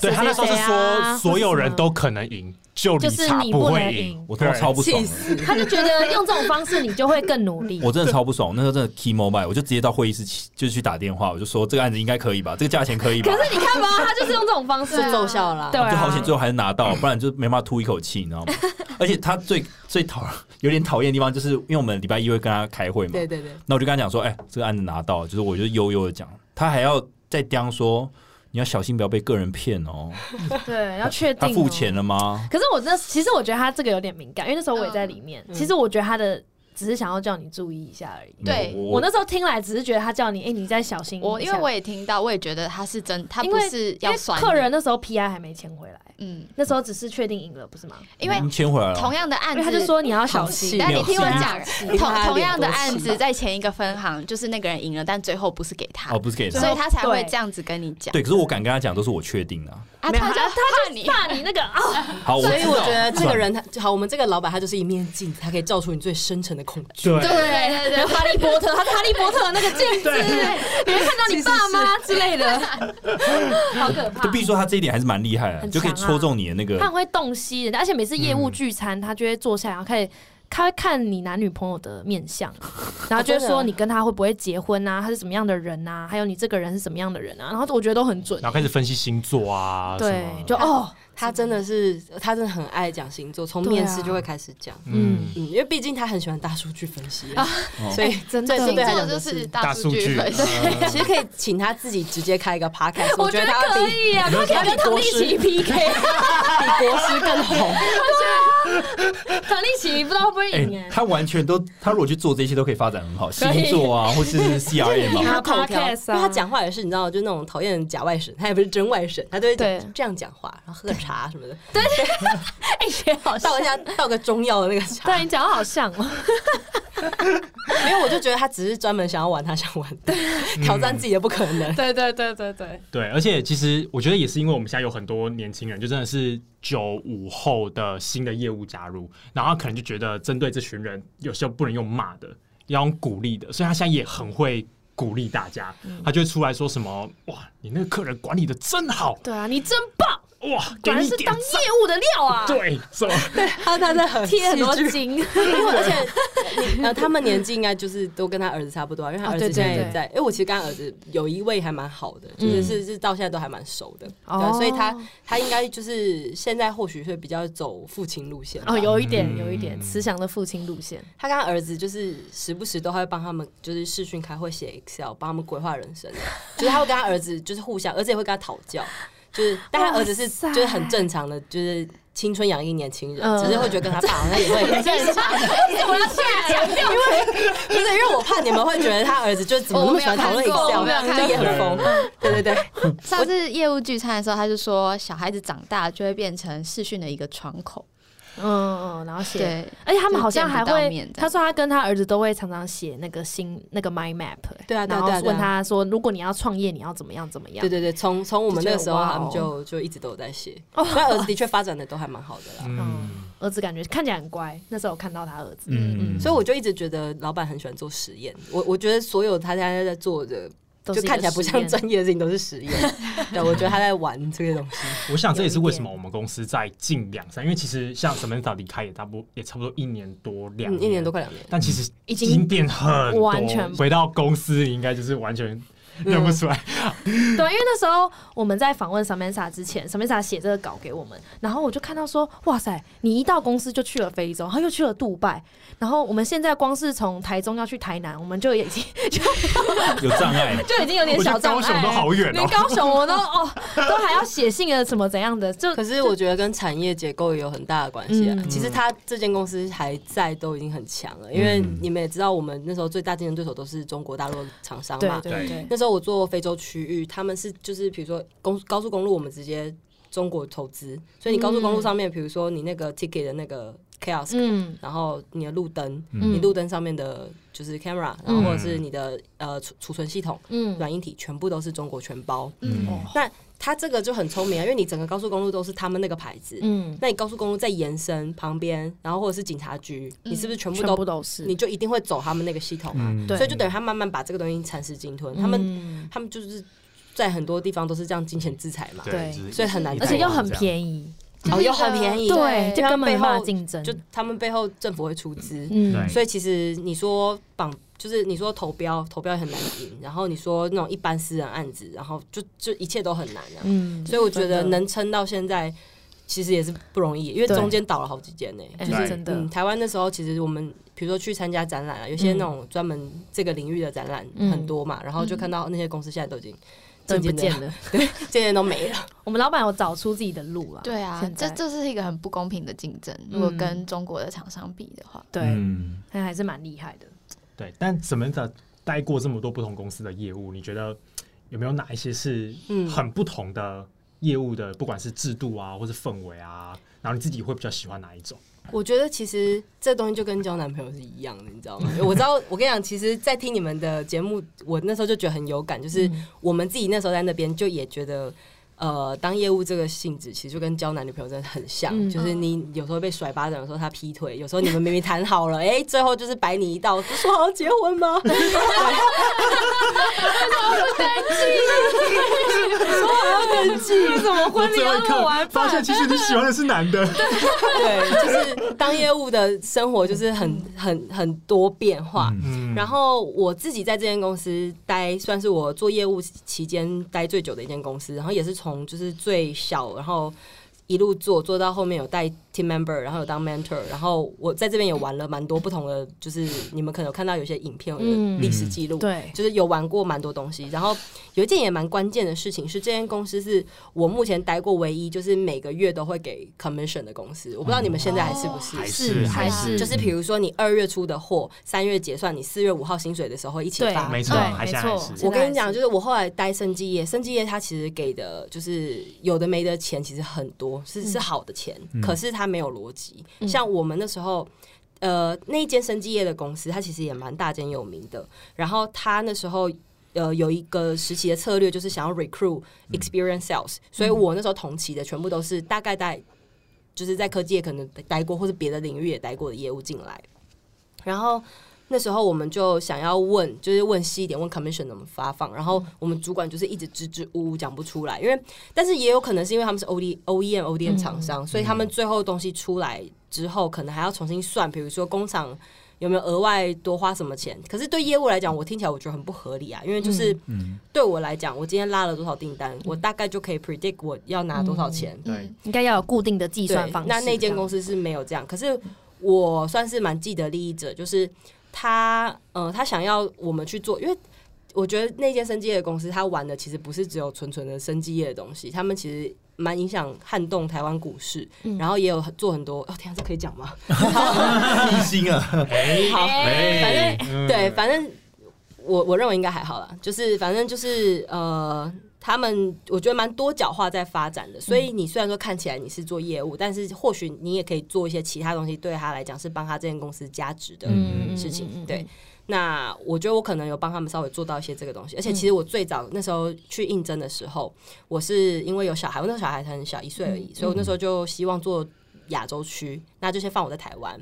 对他那时候是说，所有人都可能赢，就理就是查你不能会赢我他妈超不爽的，死！他就觉得用这种方式你就会更努力。我真的超不爽。那时候真的 key mobile，我就直接到会议室去，就去打电话，我就说这个案子应该可以吧，这个价钱可以吧可。是你看吧，他就是用这种方式奏效了。对啊，就好险，最后还是拿到，不然就没办法吐一口气，你知道吗？*laughs* 而且他最最讨有点讨厌的地方，就是因为我们礼拜一会跟他开会嘛，对对对，那我就跟他讲说，哎、这个案子拿到，就是我就悠悠的讲，他还要再刁说，你要小心不要被个人骗哦。*laughs* 对，要确定哦他付钱了吗？可是我那其实我觉得他这个有点敏感，因为那时候我也在里面。嗯其实我觉得他的只是想要叫你注意一下而已。对我那时候听来只是觉得他叫你，哎、你再小心一下。我因为我也听到，我也觉得他是真，他不是因为要酸你客人，那时候 PI 还没签回来，嗯，那时候只是确定赢了，不是吗？因为签回来了，同样的案子，因为他就说你要小心。气。但你听我讲，同同样的案子在前一个分行，就是那个人赢了，但最后不是给他。哦，，不是给他所以他才会这样子跟你讲。对，可是我敢跟他讲，都是我确定的啊。啊，没有他他就怕你，怕你那个啊，好，所以我觉得这个人他好，我们这个老板他就是一面镜子，他可以照出你最深沉的恐惧。对。对对对，哈利波特，他是哈利波特的那个镜子，你会看到你爸妈之类的，*laughs* 好可怕。就。必须说他这一点还是蛮厉害的，很就可以戳中你的那个。他很会洞悉人家，而且每次业务聚餐，他就会坐下来，然后开始。他会看你男女朋友的面相，*laughs* 然后就会说你跟他会不会结婚啊，他是什么样的人啊，还有你这个人是什么样的人啊，然后我觉得都很准。然后开始分析星座啊，对，就哦，他真的是他真的很爱讲星座，从面试就会开始讲。嗯。嗯，因为毕竟他很喜欢大数据分析。啊，哦所以真的。对星座就对他就是是大数据分析。呃 *laughs* 其实可以请他自己直接开一个 podcast，我觉得他可以啊，他可以跟唐立奇 PK，比国师 *laughs* 更红。唐立奇不知道会不会哎、赢哎。他完全都，他如果去做这些都可以发展很好，星座啊，或是条，因 podcast 啊。*laughs* 为他讲话也是你知道，就那种讨厌假外省，他也不是真外省，他都会这样讲话，然后喝个茶什么的，哎，也好像倒一下倒个中药的那个茶。对你讲的好像哦。*laughs* 因为我就觉得他只是专门想要玩他想玩的，挑战自己的不可能。对对对对对，对，而且其实我觉得也是因为我们现在有很多年轻人，就真的是九五后的新的业务加入，然后可能就觉得针对这群人，有时候不能用骂的，要用鼓励的，所以他现在也很会鼓励大家，他就会出来说什么：“哇，你那个客人管理的真好，对啊，你真棒，哇，给果然是。当业务的料啊。对，什么？*laughs* 他他在很贴很多金，因 *laughs* 为而且他们年纪应该就是都跟他儿子差不多啊，因为他儿子现在也在。哎，我其实跟他儿子有一位还蛮好的，就是嗯是是到现在都还蛮熟的，所以他他应该就是现在或许会比较走父亲路线哦，有一点嗯有一点慈祥的父亲路线。他跟他儿子就是时不时都会帮他们，就是视讯开会写 Excel，帮他们规划人生。就是他会跟他儿子就是互相，儿子也会跟他讨教，就是但他儿子是就是很正常的，就是青春洋溢年轻人，嗯只是会觉得跟他爸好像也会 *laughs* 很正常。我要下强调，因为不是因为我怕你们会觉得他儿子就怎么那么喜欢讨论我没有看过 Excel，我没有看就也很疯。对对对，*laughs* 上次业务聚餐的时候，他就说小孩子长大就会变成视讯的一个窗口。嗯嗯，然后写，对，而且他们好像还会他说他跟他儿子都会常常写那个新那个 mind map，欸对啊然后问他说，如果你要创业，你要怎么样怎么样对？对对，从从我们那个时候，他们就就一直都有在写。那儿子的确发展的都还蛮好的啦。嗯，儿子感觉看起来很乖，那时候我看到他儿子，嗯嗯，所以我就一直觉得老板很喜欢做实验。我我觉得所有他现在在做的，就看起来不像专业的事情，都是实验。*laughs* 对，我觉得他在玩这些东西。我想这也是为什么我们公司在近两三，因为其实像 Samantha 离开也差不多也差不多一年多两嗯，一年多，快两年。但其实已经已经变很多完全回到公司，应该就是完全 *laughs* 认不出来。对，因为那时候我们在访问 Samantha 之前，Samantha 写这个稿给我们，然后我就看到说，哇塞，你一到公司就去了非洲，然后又去了杜拜，然后我们现在光是从台中要去台南，我们就已经 *laughs* 就有障碍，*laughs* 就已经有点小障碍，高雄都好远连哦。高雄我都哦，都还要写信啊，什么怎样的，就可是我觉得跟产业结构也有很大的关系啊。嗯其实他这间公司还在，都已经很强了。因为嗯你们也知道，我们那时候最大竞争对手都是中国大陆的厂商嘛。对对，那时候我做非洲区域，他们是就是比如说公高速公路，我们直接中国投资，所以你高速公路上面，比如说你那个 ticket 的那个 kiosk，、嗯。然后你的路灯，嗯。你路灯上面的就是 camera，然后或者是你的呃储储存系统、嗯。软硬体，全部都是中国全包。嗯。哦那它这个就很聪明啊，因为你整个高速公路都是他们那个牌子，嗯，那你高速公路在延伸旁边，然后或者是警察局，你是不是全部全都？部都是，你就一定会走他们那个系统啊，嗯。所以就等于他慢慢把这个东西蚕食鲸吞。他们嗯他们就是在很多地方都是这样金钱制裁嘛，对所以很难而且又很。便宜，哦又很便宜，对，就就根本没办法背后竞争，就他们背后政府会出资，嗯。所以其实你说绑，就是你说投标，投标也很难赢，然后你说那种一般私人案子，然后就就一切都很难啊。嗯，所以我觉得能撑到现在，其实也是不容易，因为中间倒了好几间呢、就是真的嗯，，台湾那时候其实我们比如说去参加展览啊，有些嗯那种专门这个领域的展览嗯很多嘛，然后就看到那些公司现在都已经都渐渐的不见了。*laughs* 渐渐都没了。我们老板有找出自己的路啊，对啊这这是一个很不公平的竞争。如果跟中国的厂商比的话，对，嗯那还是蛮厉害的。对，但 Samantha 待过这么多不同公司的业务，你觉得有没有哪一些是嗯很不同的业务的，不管是制度啊，或是氛围啊，然后你自己会比较喜欢哪一种？我觉得其实这东西就跟交男朋友是一样的，你知道吗？我知道，我跟你讲，其实，在听你们的节目，我那时候就觉得很有感，就是嗯我们自己那时候在那边就也觉得。呃，当业务这个性质，其实就跟交男女朋友真的很像，嗯。就是你有时候被甩巴掌，有时候他劈腿，有时候你们明明谈好了，哎、最后就是摆你一道，不说好要结婚吗？为什么婚礼要录完发现其实你喜欢的是男的，对，就是当业务的生活就是很很很多变化。嗯。然后我自己在这间公司待，算是我做业务期间待最久的一间公司，然后也是从就是最小，然后一路做做到后面有带 team member，然后有当 mentor，然后我在这边也玩了蛮多不同的，就是你们可能有看到有些影片、有嗯历史记录，对，就是有玩过蛮多东西。然后有一件也蛮关键的事情是，这间公司是我目前待过唯一就是每个月都会给 commission 的公司。我不知道你们现在还是不是？还是是还是就是比如说你二月出的货，三月结算，你四月五号薪水的时候一起发。没错，没错我跟你讲，就是我后来待生技业，生技业它其实给的就是有的没的钱，其实很多，是是好的钱，可是它没有逻辑。像我们那时候。呃，那一间生技业的公司，它其实也蛮大间有名的。然后他那时候呃有一个时期的策略，就是想要 recruit experience sales，、所以我那时候同期的全部都是大概在就是在科技业可能待过，或是别的领域也待过的业务进来。然后那时候我们就想要问，就是问细一点，问 commission 怎么发放。然后我们主管就是一直支支吾吾讲不出来，因为但是也有可能是因为他们是 O D O E M O D M 厂商，所以他们最后东西出来之后，可能还要重新算，比如说工厂。有没有额外多花什么钱？可是对业务来讲，我听起来我觉得很不合理啊，因为就是对我来讲，我今天拉了多少订单，我大概就可以 predict 我要拿多少钱。对，应该要有固定的计算方式。那那间公司司是没有这样，可是我算是蛮既得利益者，就是他，呃，他想要我们去做，因为我觉得那间生技业的公司，他玩的其实不是只有纯纯的生技业的东西，他们其实蛮影响撼动台湾股市，然后也有做很多。哦，天啊，这可以讲吗？*laughs* 一心啊，*laughs* 好，*laughs* 哎反正对，反正我我认为应该还好啦，就是反正就是呃，他们我觉得蛮多角化在发展的，所以你虽然说看起来你是做业务，但是或许你也可以做一些其他东西，对他来讲是帮他这间公司加值的嗯事情。对，那我觉得我可能有帮他们稍微做到一些这个东西，而且其实我最早那时候去应征的时候，我是因为有小孩，我那个小孩才很小，一岁而已，所以我那时候就希望做亚洲区，那就先放我在台湾。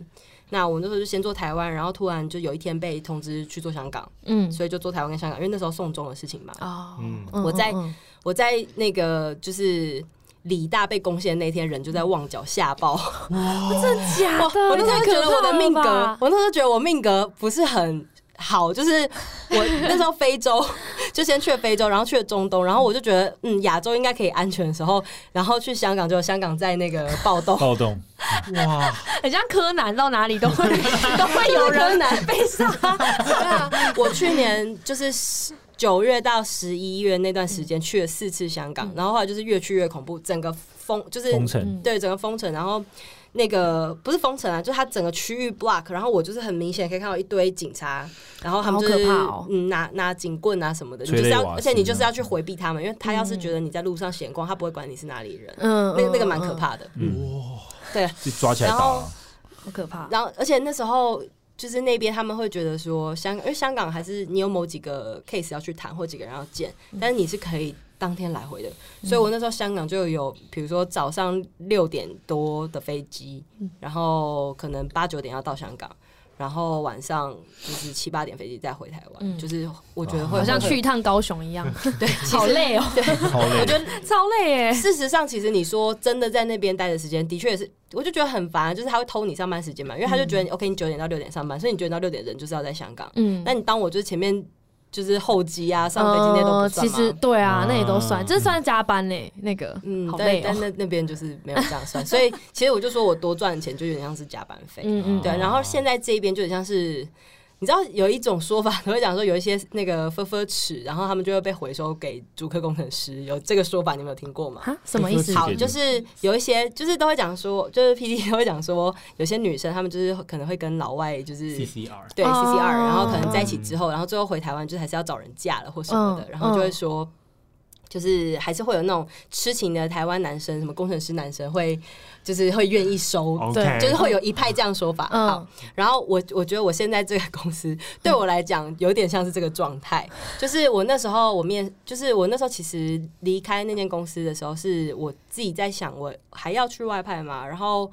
那我那时候就先做台湾，然后突然就有一天被通知去做香港，嗯所以就做台湾跟香港，因为那时候送终的事情嘛。哦，嗯嗯我在嗯我在那个就是李大被攻陷那天，人就在旺角吓爆。真的假我的？我那时候觉得我的命格我那时候觉得我命格不是很好，就是我 *laughs* 那时候非洲 *laughs* 就先去了非洲，然后去了中东，然后我就觉得嗯亚洲应该可以安全的时候，然后去香港就香港在那个暴动。暴动，*laughs* 哇，很像柯南，到哪里都会都会有人被杀。对啊，我去年就是九月到十一月那段时间去了四次香港，然后后来就是越去越恐怖，整个封就是封城，对整个封城，然后那个不是封城啊，就是它整个区域 block，然后我就是很明显可以看到一堆警察，然后他们就是、可怕哦嗯拿拿警棍啊什么的，你就是要，而且你就是要去回避他们，因为他要是觉得你在路上闲逛，他不会管你是哪里人，嗯那个那个蛮可，怕的，嗯，对，就抓起来打然后啊，好可怕。然后，而且那时候就是那边他们会觉得说，香港因为香港还是你有某几个 case 要去谈，或几个人要见，但是你是可以当天来回的。所以我那时候香港就有，比如说早上六点多的飞机，然后可能八九点要到香港。然后晚上就是七八点飞机再回台湾，嗯就是我觉得会好像去一趟高雄一样，*laughs* 对，好累哦，好累，我觉得超累耶。事实上，其实你说真的在那边待的时间，的确也是，我就觉得很烦，就是他会偷你上班时间嘛，因为他就觉得你 OK，你九点到六点上班，所以你九点到六点人就是要在香港。嗯那你当我就是前面就是候机啊、上飞机那些都不呃算吗？其实对啊啊，那也都算，这算加班呢。那个，嗯，好累哦。但但那那边就是没有这样算，所以其实我就说我多赚的钱就有点像是加班费，嗯嗯，对。然后现在这边就有点像是。你知道有一种说法，都 *laughs* 会讲说有一些那个分分尺，然后他们就会被回收给主客工程师，有这个说法，你们有听过吗？哈，什么意思？好，就是有一些，就是都会讲说，就是 P D *laughs* 都会讲说，有些女生她们就是可能会跟老外就是。CCR 对 C 哦 C R，然后可能在一起之后，然后最后回台湾，就是还是要找人嫁了或什么的，嗯然后就会说，就是还是会有那种痴情的台湾男生，什么工程师男生会，就是会愿意收，OK，就是会有一派这样说法。嗯好，然后我我觉得我现在这个公司对我来讲有点像是这个状态，*laughs* 就是我那时候我面，就是我那时候其实离开那间公司的时候，是我自己在想，我还要去外派嘛，然后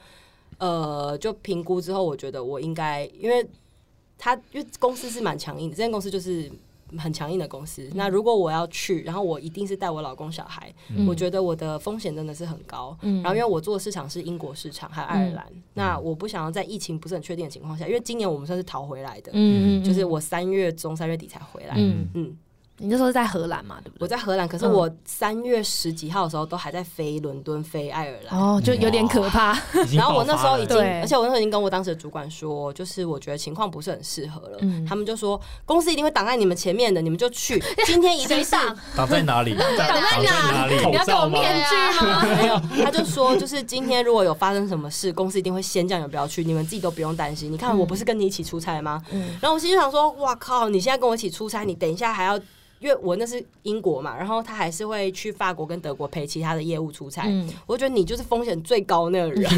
呃，就评估之后，我觉得我应该，因为他因为公司是蛮强硬的，这间公司就是。很强硬的公司，那如果我要去，然后我一定是带我老公小孩，我觉得我的风险真的是很高。嗯。然后因为我做的市场是英国市场还有爱尔兰，那我不想要在疫情不是很确定的情况下，因为今年我们算是逃回来的，嗯嗯，就是我三月中三月底才回来，嗯。嗯，你那时候是在荷兰嘛，对不对？我在荷兰，可是嗯我三月十几号的时候都还在飞伦敦、飞爱尔兰。哦，就有点可怕。然后我那时候已经，而且我那时候已经跟我当时的主管说，就是我觉得情况不是很适合了。嗯他们就说公司一定会挡在你们前面的，你们就去。*laughs* 今天一定是 *laughs* 挡在哪里？*laughs* 挡在哪里？口你要给我面具吗？没有，他就说就是今天如果有发生什么事，公司一定会先叫你们不要去，你们自己都不用担心。你看我不是跟你一起出差吗？嗯然后我心里就想说，哇靠！你现在跟我一起出差，你等一下还要，因为我那是英国嘛，然后他还是会去法国跟德国陪其他的业务出差。嗯，我就觉得你就是风险最高那个人，*laughs*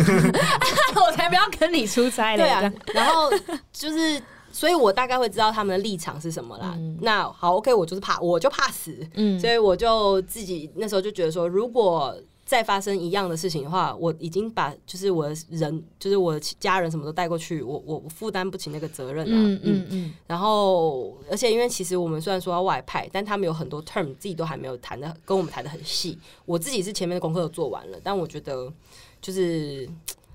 我才不要跟你出差嘞。对啊。然后就是，所以我大概会知道他们的立场是什么啦。嗯那好，OK，我就是怕，我就怕死，嗯所以我就自己那时候就觉得说，如果再发生一样的事情的话，我已经把就是我的人，就是我的家人什么都带过去，我我我负担不起那个责任啊。嗯嗯嗯然后，而且因为其实我们虽然说要外派，但他们有很多 term 自己都还没有谈的，跟我们谈的很细。我自己是前面的功课都做完了，但我觉得就是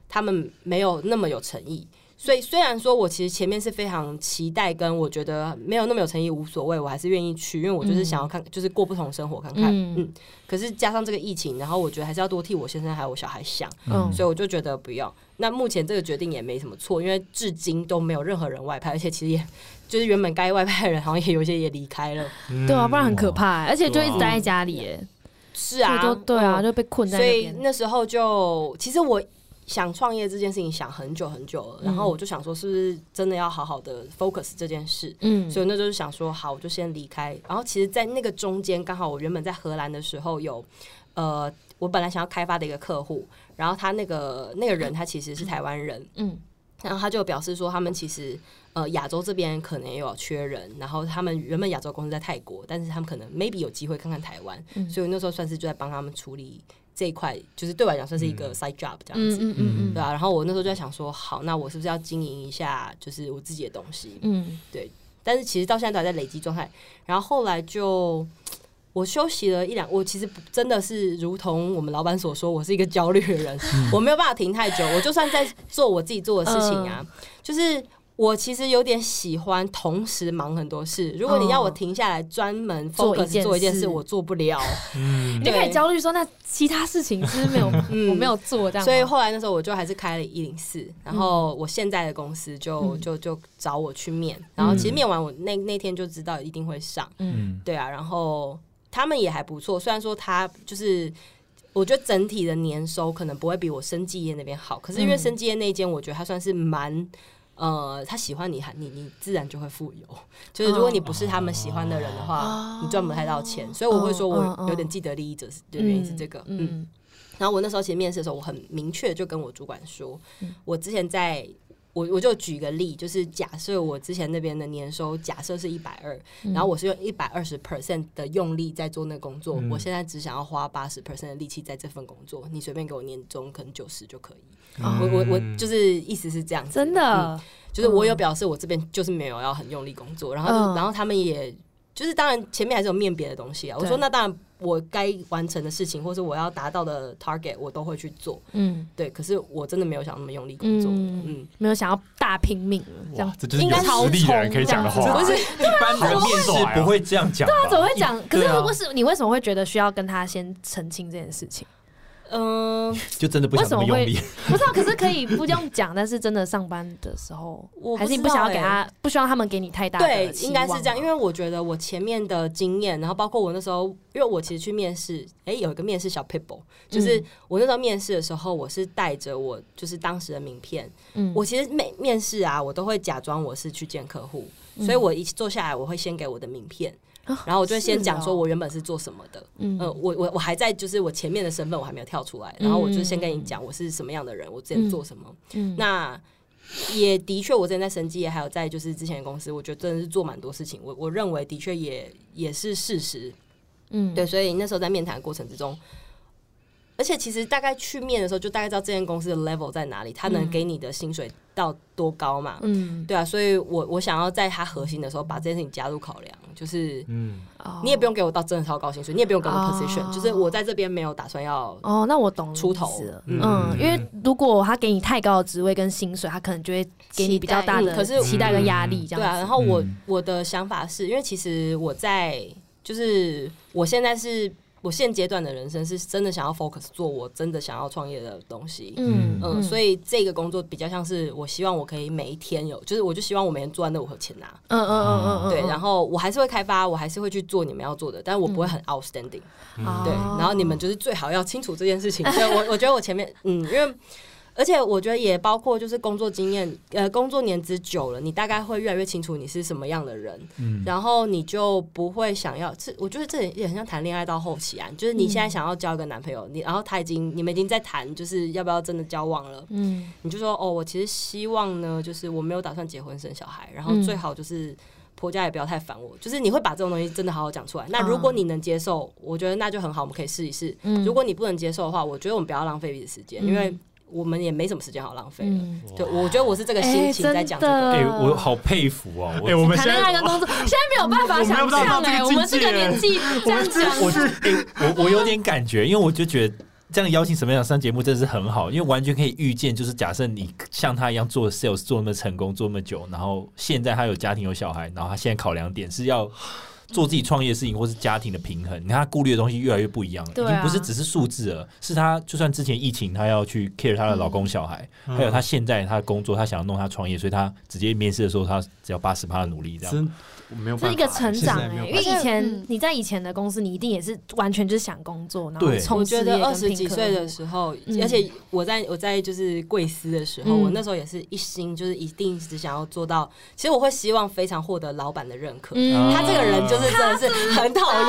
他们没有那么有诚意。所以虽然说我其实前面是非常期待，跟我觉得没有那么有诚意无所谓，我还是愿意去，因为我就是想要看，就是过不同生活看看。嗯嗯可是加上这个疫情，然后我觉得还是要多替我先生还有我小孩想，嗯所以我就觉得不要。那目前这个决定也没什么错，因为至今都没有任何人外派，而且其实也就是原本该外派的人，好像也有一些也离开了。对啊，不然很可怕欸，而且就一直待在家里耶。是啊，对啊，嗯就被困在所以。那时候就其实我想创业这件事情想很久很久了，然后我就想说是不是真的要好好的 focus 这件事。嗯所以那时候就想说，好，我就先离开。然后其实，在那个中间，刚好我原本在荷兰的时候有，呃，我本来想要开发的一个客户，然后他那个那个人他其实是台湾人，嗯然后他就表示说，他们其实呃亚洲这边可能也有缺人，然后他们原本亚洲公司在泰国，但是他们可能 maybe 有机会看看台湾，嗯所以那时候算是就在帮他们处理这一块，就是对我来讲算是一个 side job 这样子。嗯嗯嗯对啊，然后我那时候就在想说，好，那我是不是要经营一下，就是我自己的东西？嗯对但是其实到现在都还在累积状态。然后后来就我休息了一两，我其实真的是如同我们老板所说，我是一个焦虑的人，我没有办法停太久。我就算在做我自己做的事情啊，就是。我其实有点喜欢同时忙很多事。如果你要我停下来专门做一 focus 件事做一件事，我做不了。嗯 *laughs* 你就可以焦虑说，那其他事情是不是没有，嗯我没有做这样。所以后来那时候我就还是开了一零四，然后我现在的公司就、嗯就就找我去面，然后其实面完我那那天就知道一定会上，嗯对啊，然后他们也还不错，虽然说他就是。我觉得整体的年收可能不会比我生技业那边好，可是因为嗯生技业那一间，我觉得他算是蛮呃，他喜欢你，你你自然就会富有。*laughs* 就是如果你不是他们喜欢的人的话，哦。你赚不太到钱，所以我会说我有点既得利益者是的原因是这个，嗯嗯。然后我那时候其实面试的时候，我很明确就跟我主管说，嗯。我之前在。我我就举个例，就是假设我之前那边的年收假设是一百二，嗯然后我是用一百二十 percent 的用力在做那个工作，嗯我现在只想要花八十 percent 的力气在这份工作，你随便给我年终可能九十就可以。哦我我我就是意思是这样子，真嗯的，就是我有表示我这边就是没有要很用力工作，然后、嗯然后他们也就是当然前面还是有面别的东西啊。我说那当然我该完成的事情或是我要达到的 target 我都会去做，嗯对。可是我真的没有想那么用力工作，嗯嗯。没有想要大拼命这样，。这就是有应该实力的人可以讲的话，不是一般人面试不会这样讲对啊怎么会讲？可是如果是你，为什么会觉得需要跟他先澄清这件事情？嗯、*laughs* 就真的不想那么用力。*laughs* 不知道，可是可以不用讲，但是真的上班的时候还是你不想要给欸。他，不希望他们给你太大的对，应该是这样，因为为我觉得我前面的经验，然后包括我那时候，因为我其实去面试，哎、有一个面试小 people，就是嗯。我那时候面试的时候，我是带着我就是当时的名片，嗯。我其实面面试啊，我都会假装我是去见客户，嗯所以我一坐下来，我会先给我的名片，啊然后我就会先讲说我原本是做什么的，嗯呃，我我我还在就是我前面的身份我还没有跳出来，然后我就先跟你讲我是什么样的人，我之前做什么，嗯那也的确，我之前在生技业，还有在就是之前的公司，我觉得真的是做蛮多事情。我我认为的确也也是事实，嗯对。所以那时候在面谈的过程之中，而且其实大概去面的时候，就大概知道这间公司的 level 在哪里，他能嗯给你的薪水到多高嘛。嗯，对啊，所以我我想要在它核心的时候把这件事情加入考量，就是嗯，哦。你也不用给我到真的超高薪水，你也不用给我哦。position，、就是我在这边没有打算要哦，那我懂出头。嗯。嗯，因为如果他给你太高的职位跟薪水，他可能就会给你比较大的期待嗯可是期待跟压力，这样子。对啊，然后我、嗯。我的想法是因为其实我在就是我现在是我现阶段的人生是真的想要 focus 做我真的想要创业的东西。嗯嗯，所以这个工作比较像是我希望我可以每一天有，就是我就希望我每天坐在那我有钱拿，嗯嗯嗯嗯嗯，对，然后我还是会开发，我还是会去做你们要做的，但是我不会很 outstanding，、后对，然后你们就是最好要清楚这件事情。对我，我觉得我前面，嗯，因为而且我觉得也包括就是工作经验，呃，工作年资久了，你大概会越来越清楚你是什么样的人，嗯然后你就不会想要。这我觉得这也很像谈恋爱到后期啊，就是你现在想要交一个男朋友，你然后他已经你们已经在谈，就是要不要真的交往了，嗯你就说哦，我其实希望呢，就是我没有打算结婚生小孩，然后嗯最好就是婆家也不要太烦我，就是你会把这种东西真的好好讲出来。那如果你能接受，我觉得那就很好，我们可以试一试。嗯如果你不能接受的话，我觉得我们不要浪费彼此时间，因为我们也没什么时间好浪费了。嗯，对，我觉得我是这个心情在讲这个。哎、我好佩服哦！我哎、我们谈现在恋爱跟工作，现在没有办法想象哎，我们这个年纪这样讲，我哎、我我有点感觉，因为我就觉得这样邀请什么样上节目真的是很好，因为完全可以预见，就是假设你像他一样做 sales 做那么成功，做那么久，然后现在他有家庭有小孩，然后他现在考量点是要。做自己创业的事情，或是家庭的平衡，你看他顾虑的东西越来越不一样了，啊已经不是只是数字了，是他就算之前疫情，他要去 care 他的老公小孩，嗯还有他现在他的工作，他想要弄他创业，所以他直接面试的时候，他只要八十趴的努力这样。真我没有办法，是一个成长哎、因为以前嗯。你在以前的公司，你一定也是完全就是想工作，然后对。冲我觉得二十几岁的时候，嗯。而且我在我在就是贵司的时候，嗯。我那时候也是一心就是一定只想要做到。其实我会希望非常获得老板的认可。嗯。他这个人就是真的是很讨厌，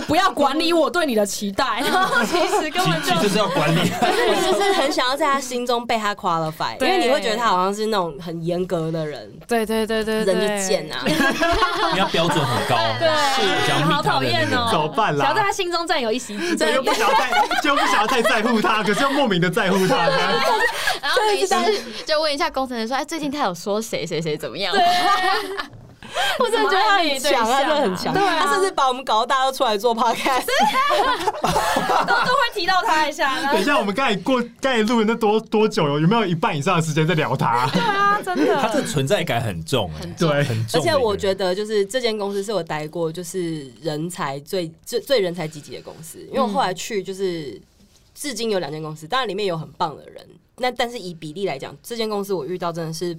们不要管理我对你的期待，然 *laughs* 后其实根本就就是要管理。*laughs* 我就是很想要在他心中被他 qualify，因对。为你会觉得他好像是那种很严格的人，对对对对对，人就贱啊。*laughs* 你要标准很高，对。你好讨厌哦，怎么办啦？想要在他心中占有一席之地。对，又不想要太，就不想要太在乎他，可是又莫名的在乎他。然后没事就问一下工程师说：“哎，最近他有说谁谁谁怎么样？”我真的觉得他很强，啊真的很强，对啊他甚至把我们搞到大家都出来做 podcast。*laughs* 都都会提到他一下。等一下，我们刚才过刚才录的那多多久了？有没有一半以上的时间在聊他？对啊，真的，他这存在感很重，很重的一个人。而且我觉得，就是这间公司是我待过就是人才最最最人才济济的公司，因为我后来去就是至今有两间公司，当然里面有很棒的人，那但是以比例来讲，这间公司我遇到真的是。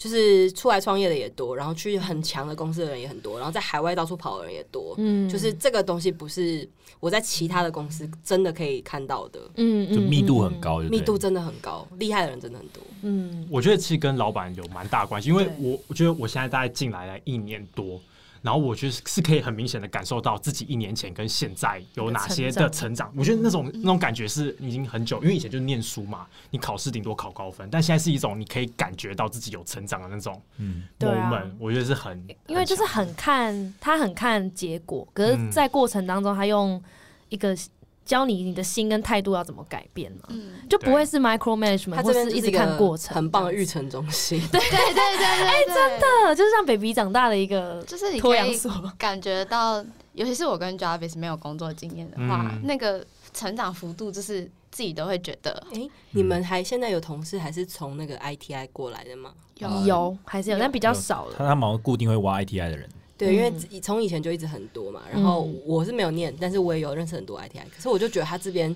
就是出来创业的也多，然后去很强的公司的人也很多，然后在海外到处跑的人也多。嗯。就是这个东西不是我在其他的公司真的可以看到的，嗯就密度很，高，密度真的很高，厉害的人真的很多。嗯。我觉得其实跟老板有蛮大关系，因为我我觉得我现在大概进来了一年多，然后我觉得是可以很明显的感受到自己一年前跟现在有哪些的成长。我觉得那种那种感觉是已经很久，因为以前就是念书嘛，你考试顶多考高分，但现在是一种你可以感觉到自己有成长的那种嗯，moment，、我觉得是很，因为就是很看他很看结果，可是，嗯在过程当中，他用一个教你你的心跟态度要怎么改变嘛，嗯，就不会是 micro management，他或是一直看过程，很棒的育成中心。对对对对对，真的呃就是让 baby 长大的一个就是你可以脱阳所。感觉到，尤其是我跟 Jarvis 没有工作经验的话，嗯那个成长幅度就是自己都会觉得哎、你们还现在有同事还是从那个 ITI 过来的吗？有有还是有，有但比较少了。他他们固定会挖 ITI 的人，对，因为嗯从以前就一直很多嘛。然后嗯我是没有念，但是我也有认识很多 ITI。可是我就觉得他这边，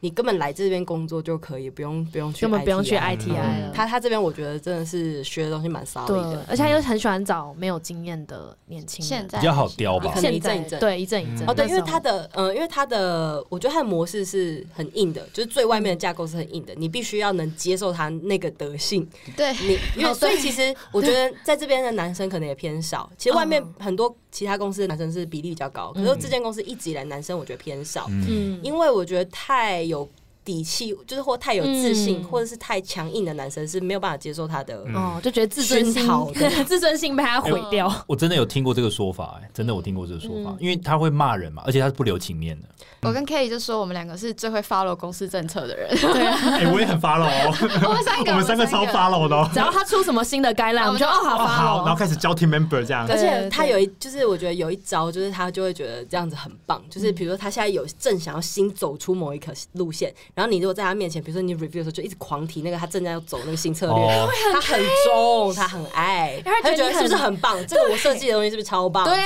你根本来这边工作就可以，不用不用去，根本不用去 ITI 了。他他这边我觉得真的是学的东西蛮 solid 的，，而且他又很喜欢找没有经验的年轻人。现在比较好雕吧。可能现在一阵一阵对一阵一阵嗯哦，对，因为他的，呃，因为他的，我觉得他的模式是很硬的，就是最外面的架构是很硬的，你必须要能接受他那个德性。对。你因为所以其实我觉得在这边的男生可能也偏少，其实外面嗯。很多其他公司的男生是比例比较高，可是这间公司一直以来男生我觉得偏少，嗯，嗯，因为我觉得太有底气，就是或太有自信，嗯或者是太强硬的男生是没有办法接受他的。嗯哦，就觉得自尊心 *laughs* 自尊心被他毁掉。我真的有听过这个说法，哎，真的我听过这个说法嗯，因为他会骂人嘛，而且他是不留情面的，我跟 Kelly 就说我们两个是最会 follow 公司政策的人，对啊，*laughs* 哎、我也很 follow 哦，*laughs* 我们三个我们三个超 follow 的哦。只要他出什么新的 guideline，我们就哦好哦，好，然后发开始交 team member 这样而。且他有一，就是我觉得有一招，就是他就会觉得这样子很棒。就是比如说他现在有正想要新走出某一条路线，然后你如果在他面前，比如说你 review 的时候，就一直狂提那个他正在要走那个新策略，哦他很重，他很爱，他会觉得他就觉得是不是很很棒？*laughs* 这个我设计的东西是不是超棒？对，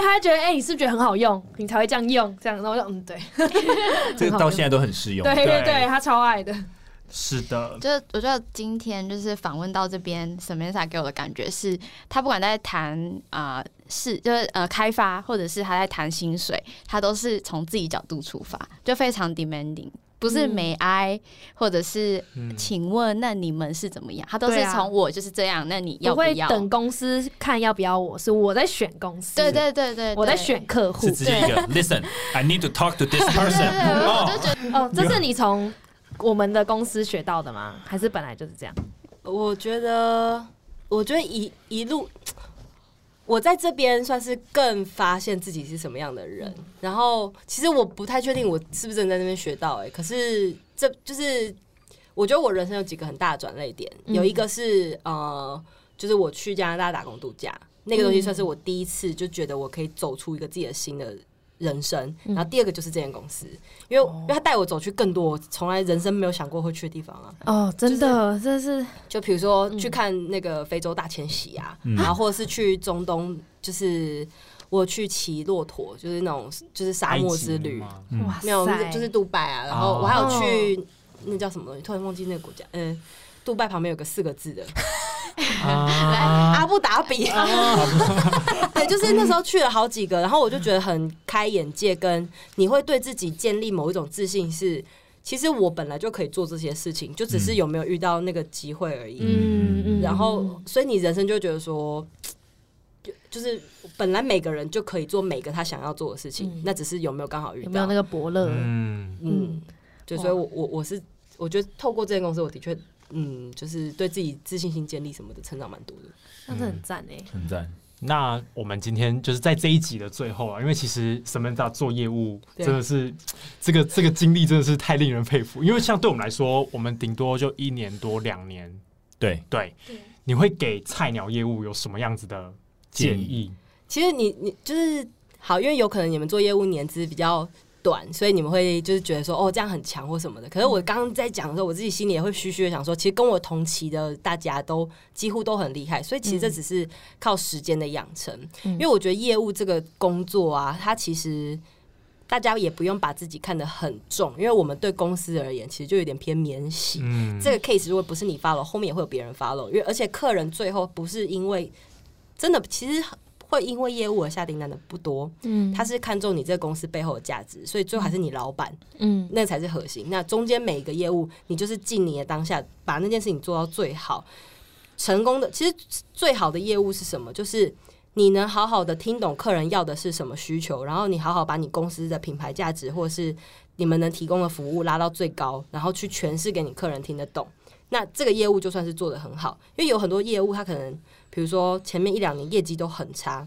他就觉得哎、你是不是觉得很好用，你才会这样用，这样，然后我就嗯，对，*laughs* 这个到现在都很适用。对对对对，他超爱的，*laughs* 是的，就是我觉得今天就是访问到这边，Samantha 给我的感觉是，他不管在谈啊是就是呃开发，或者是他在谈薪水，他都是从自己角度出发，就非常 demanding。不是嗯美哀，或者是嗯，请问那你们是怎么样？他都是从我就是这样，那你要不会要？等公司看要不要我，是我在选公司，对对对对，我在选客户是，直接一个 listen，I need to talk to this person *laughs* 对对对我就哦。觉得哦，这是你从我们的公司学到的吗？还是本来就是这样？我觉得，我觉得一一路，我在这边算是更发现自己是什么样的人。然后，其实我不太确定我是不是真的在那边学到、欸，哎，可是这就是我觉得我人生有几个很大的转捩点，嗯有一个是呃，就是我去加拿大打工度假，那个东西算是我第一次就觉得我可以走出一个自己的新的。人生，然后第二个就是这间公司，因为因为他带我走去更多我从来人生没有想过会去的地方啊。哦，真的，这是就比如说去看那个非洲大迁徙啊，嗯。然后或者是去中东，就是我去骑骆驼，就是那种就是沙漠之旅，没有塞，就是杜拜啊，然后我还有去那叫什么东西，突然忘记那个国家，嗯、杜拜旁边有个四个字的啊，阿布达比，*laughs* 对，就是那时候去了好几个，然后我就觉得很开眼界，跟你会对自己建立某一种自信是。其实我本来就可以做这些事情，就只是有没有遇到那个机会而已。嗯嗯，然后，所以你人生就觉得说，就就是本来每个人就可以做每个他想要做的事情，嗯那只是有没有刚好遇到。有没有那个伯乐？嗯，嗯，就，所以我我我是我觉得透过这间公司，我的确嗯，就是对自己自信心建立什么的成长蛮多的。那是很赞哎。很赞。那我们今天就是在这一集的最后啊，因为其实 Samantha 做业务真的是这个这个经历真的是太令人佩服。因为像对我们来说，我们顶多就一年多两年，对，对，你会给菜鸟业务有什么样子的建议？其实你你就是好，因为有可能你们做业务年资比较短，所以你们会就是觉得说哦这样很强或什么的。可是我刚刚在讲的时候，我自己心里也会虚虚的想说，其实跟我同期的大家都几乎都很厉害，所以其实这只是靠时间的养成。嗯因为我觉得业务这个工作啊，它其实。大家也不用把自己看得很重，因为我们对公司而言，其实就有点偏免洗。嗯，这个 case 如果不是你 follow，后面也会有别人 follow，因为而且客人最后不是因为真的，其实会因为业务而下订单的不多，嗯他是看中你这个公司背后的价值，所以最后还是你老板，嗯那才是核心。那中间每一个业务，你就是尽你的当下，把那件事情做到最好。成功的，其实最好的业务是什么？就是你能好好的听懂客人要的是什么需求，然后你好好把你公司的品牌价值或是你们能提供的服务拉到最高，然后去诠释给你客人听得懂。那这个业务就算是做得很好，因为有很多业务，他可能比如说前面一两年业绩都很差，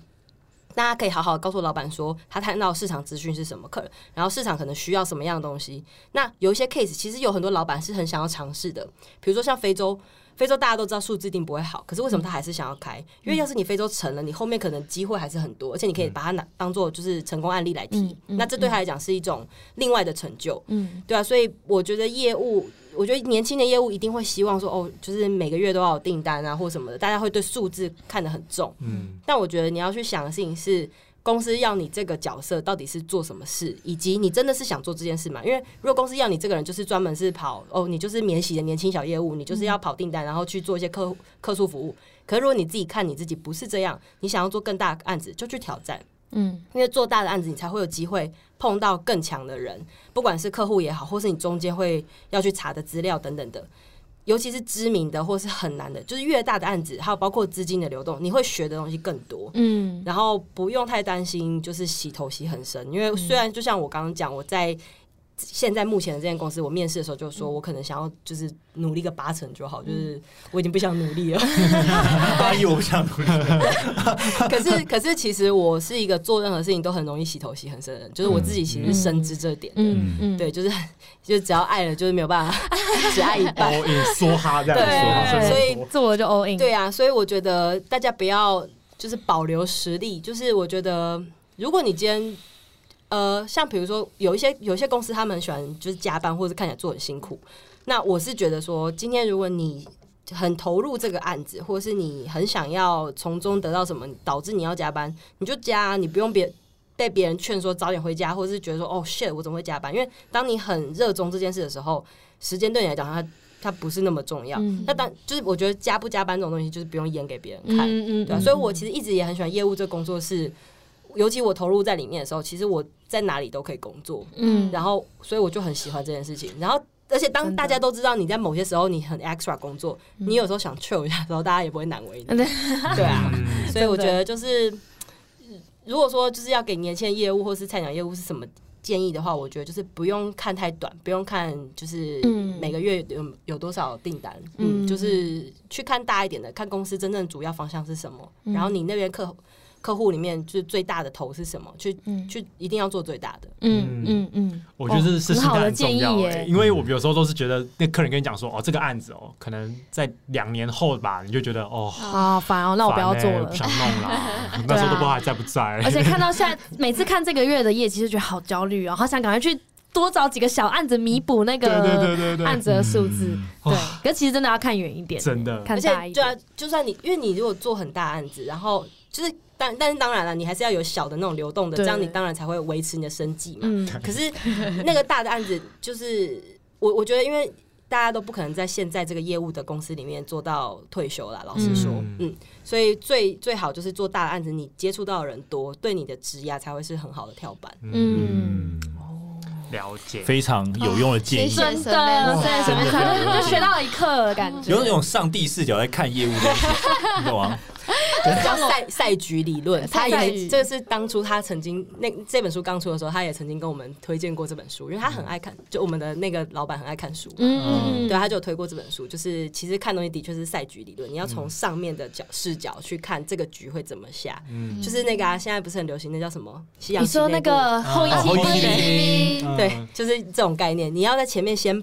大家可以好好告诉老板说，他看到市场资讯是什么，客人，然后市场可能需要什么样的东西。那有一些 case，其实有很多老板是很想要尝试的，比如说像非洲。非洲大家都知道数字一定不会好，可是为什么他还是想要开？因为要是你非洲成了，你后面可能机会还是很多，而且你可以把它拿当做就是成功案例来提。嗯嗯那这对他来讲是一种另外的成就。嗯对啊，所以我觉得业务，我觉得年轻的业务一定会希望说，哦，就是每个月都要有订单啊，或什么的，大家会对数字看得很重。嗯但我觉得你要去想的事情是，公司要你这个角色到底是做什么事，以及你真的是想做这件事吗？因为如果公司要你这个人就是专门是跑哦，你就是免洗的年轻小业务，你就是要跑订单，然后去做一些客户客诉服务。可是如果你自己看你自己不是这样，你想要做更大的案子，就去挑战。嗯因为做大的案子，你才会有机会碰到更强的人，不管是客户也好，或是你中间会要去查的资料等等的。尤其是知名的或是很难的，就是越大的案子，还有包括资金的流动，你会学的东西更多。嗯然后不用太担心，就是洗头洗很深，因为虽然就像我刚刚讲，我在现在目前的这间公司，我面试的时候就说，我可能想要就是努力个八成就好，就是我已经不想努力了。阿姨，我不想努力。*laughs* 可是可是其实我是一个做任何事情都很容易洗头洗很深的人，就是我自己其实深知这点的。嗯嗯，对，就是 *laughs* 就只要爱了，就是没有办法 *laughs* 只爱一半。all in 梭哈这样对说哈，所以做了就 all in。对啊，所以我觉得大家不要就是保留实力，就是我觉得如果你今天呃，像比如说有一些有一些公司，他们喜欢就是加班，或者看起来做很辛苦。那我是觉得说，今天如果你很投入这个案子，或者是你很想要从中得到什么，导致你要加班，你就加啊，你不用别被别人劝说早点回家，或者是觉得说哦 shit，我怎么会加班？因为当你很热衷这件事的时候，时间对你来讲，它它不是那么重要。嗯那当就是我觉得加不加班这种东西，就是不用演给别人看。嗯对啊，所以我其实一直也很喜欢业务这工作是，尤其我投入在里面的时候，其实我在哪里都可以工作，嗯。然后所以我就很喜欢这件事情。然后，而且当大家都知道你在某些时候你很 extra 工作，你有时候想 chill 一下的时候，大家也不会难为你。嗯。对对啊，嗯所以我觉得就是，如果说就是要给年轻人业务或是菜鸟业务是什么建议的话，我觉得就是不用看太短，不用看就是嗯。每个月有有多少订单，嗯。嗯，就是去看大一点的，看公司真正主要方向是什么，然后你那边客客户里面就是最大的头是什么，去嗯去一定要做最大的。嗯嗯嗯，我觉得这是心态很好的很重要、建议耶欸，因为我有时候都是觉得那客人跟你讲说，哦，这个案子哦，可能在两年后吧，你就觉得哦，好烦哦，那我不要做了欸不。想弄了。*laughs* 那时候都不知道还在不在。而且看到现在每次看这个月的业绩，就觉得好焦虑哦，好想赶快去多找几个小案子弥补那对对对个对 *laughs* 对，*laughs* 案子的数字。嗯对哇，可是其实真的要看远一点，真的而看大一点。且就啊，就算你因为你如果做很大案子，然后就是但但是当然了，你还是要有小的那种流动的，对这样你当然才会维持你的生计嘛。嗯可是那个大的案子，就是我我觉得，因为大家都不可能在现在这个业务的公司里面做到退休啦。老实说，嗯嗯所以最最好就是做大的案子，你接触到的人多，对你的职涯才会是很好的跳板。嗯，了解。非常有用的建议谢，真的，哇对，随便传就学到一课的感觉。有那种上帝视角在看业务这件事，你懂吗？叫赛赛局理论，他赛局也这是当初他曾经那这本书刚出的时候，他也曾经跟我们推荐过这本书，因为他很爱看，就我们的那个老板很爱看书嘛。嗯，对，他就有推过这本书，就是其实看东西的确是赛局理论，你要从上面的角视角去看这个局会怎么下。嗯就是那个啊，现在不是很流行，那叫什么？西洋你说那个后啊后羿骑羿骑兵，嗯对，就是这种概念，你要在前面先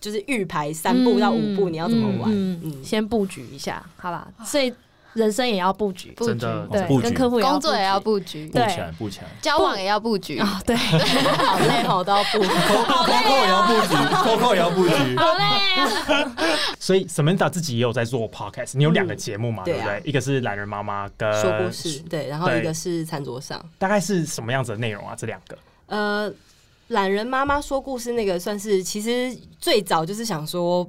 就是预排三步到五步，你要怎么玩？嗯，嗯，先布局一下，好吧？所以人生也要布局，布局，真的对，跟客户工作也要布布局，对布起来，布起来。交往也要布局。啊，对，好累好，都要布。Coco 也要布局，Coco 也要布局。好累啊。所以 Samantha 自己也有在做 podcast，你有两个节目嘛，对不对？一个是懒人妈妈跟说故事，对，然后一个是餐桌上，大概是什么样子的内容啊？这两个呃，懒人妈妈说故事那个算是，其实最早就是想说。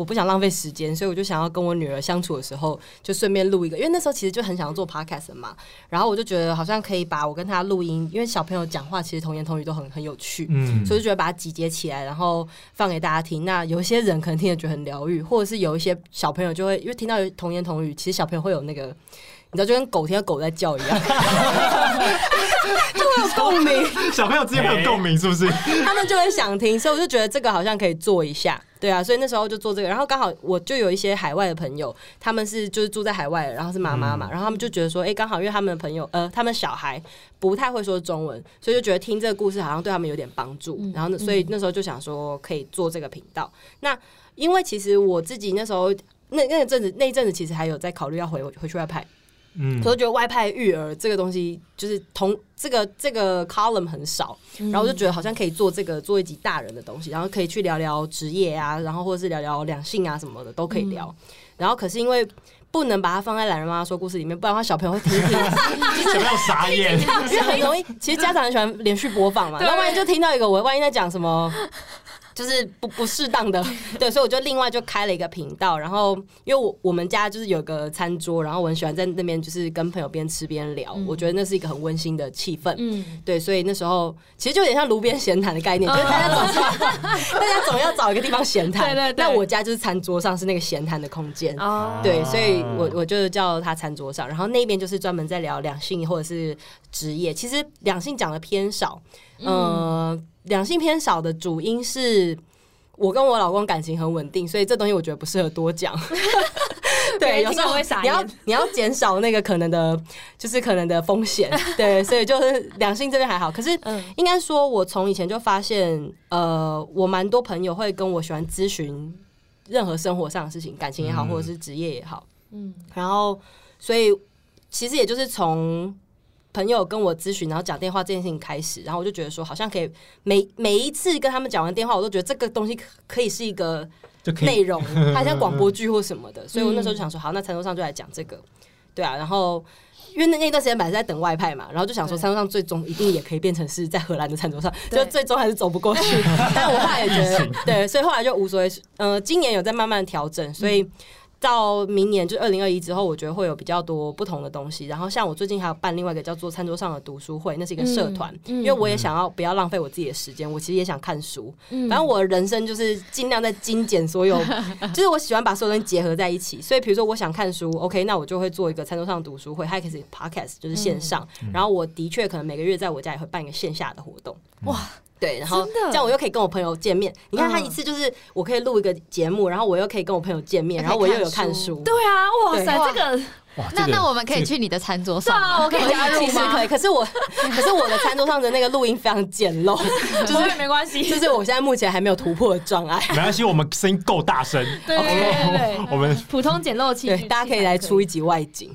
我不想浪费时间，所以我就想要跟我女儿相处的时候，就顺便录一个，因为那时候其实就很想要做 podcast 嘛，然后我就觉得好像可以把我跟她录音，因为小朋友讲话其实童言童语都很很有趣，嗯所以就觉得把它集结起来，然后放给大家听。那有一些人可能听得觉得很疗愈，或者是有一些小朋友就会因为听到童言童语，其实小朋友会有那个，你知道，就跟狗听到狗在叫一样，*laughs* 就会有共鸣。*laughs* 小朋友之间会有共鸣，是不是？*laughs* 他们就会想听，所以我就觉得这个好像可以做一下，对啊，所以那时候就做这个，然后刚好我就有一些海外的朋友，他们是就是住在海外的，然后是妈妈嘛，然后他们就觉得说，哎、刚好因为他们的朋友，呃，他们小孩不太会说中文，所以就觉得听这个故事好像对他们有点帮助，然后呢，所以那时候就想说可以做这个频道。那因为其实我自己那时候那那阵子那一阵子其实还有在考虑要回回去外派，嗯所以我觉得外派育儿这个东西，就是同这个这个 column 很少，然后我就觉得好像可以做这个做一集大人的东西，然后可以去聊聊职业啊，然后或者是聊聊两性啊什么的都可以聊。然后可是因为不能把它放在懒人妈妈说故事里面，不然的话小朋友会听一听，*laughs* 小朋友傻眼，因为很容易。其实家长很喜欢连续播放嘛，那万一就听到一个我万一在讲什么。就是不不适当的，对，所以我就另外就开了一个频道，然后因为我我们家就是有个餐桌，然后我很喜欢在那边就是跟朋友边吃边聊，我觉得那是一个很温馨的气氛，嗯，对，所以那时候其实就有点像炉边闲谈的概念，就是大家总是 *laughs* 大家总要找一个地方闲谈，对对对。那我家就是餐桌上是那个闲谈的空间，哦，对，所以我我就叫他餐桌上，然后那边就是专门在聊两性或者是职业。其实两性讲的偏少，呃，两性偏少的主因是我跟我老公感情很稳定，所以这东西我觉得不适合多讲。*laughs* 对，有时候会傻你要你要减少那个可能的，就是可能的风险。*laughs* 对，所以就是两性这边还好，可是嗯应该说，我从以前就发现，呃，我蛮多朋友会跟我喜欢咨询任何生活上的事情，感情也好，嗯或者是职业也好。嗯然后，所以其实也就是从朋友跟我咨询，然后讲电话这件事情开始，然后我就觉得说，好像可以每每一次跟他们讲完电话，我都觉得这个东西可可以是一个内容，*laughs* 它像广播剧或什么的，所以我那时候就想说，好，那餐桌上就来讲这个，对啊，然后。因为那那段时间本来是在等外派嘛，然后就想说餐桌上最终一定也可以变成是在荷兰的餐桌上，就最终还是走不过去。*laughs* 但我后来也觉得，对，所以后来就无所谓。呃，今年有在慢慢调整，所以到明年就二零二一之后，我觉得会有比较多不同的东西。然后像我最近还有办另外一个叫做餐桌上的读书会，那是一个社团，嗯嗯因为我也想要不要浪费我自己的时间，我其实也想看书。嗯反正我的人生就是尽量在精简所有，*laughs* 就是我喜欢把所有东西结合在一起。所以比如说我想看书，OK，那我就会做一个餐桌上读书会，它也可以是 podcast，就是线上。然后我的确可能每个月在我家也会办一个线下的活动。哇，对，然后这样我又可以跟我朋友见面。你看，他嗯一次就是我可以录一个节目，然后我又可以跟我朋友见面，然后我又有看书。对啊，哇塞，对这个哇，那那我们可以去你的餐桌是上，啊，我可以加入吗？其实可以，可是我 *laughs* 可是我的餐桌上的那个录音非常简陋，*laughs* 就是没关系，*laughs* 就是我现在目前还没有突破的障碍。没关系，我们声音够大声，对对对对我们普通简陋器大家可以来出一集外景。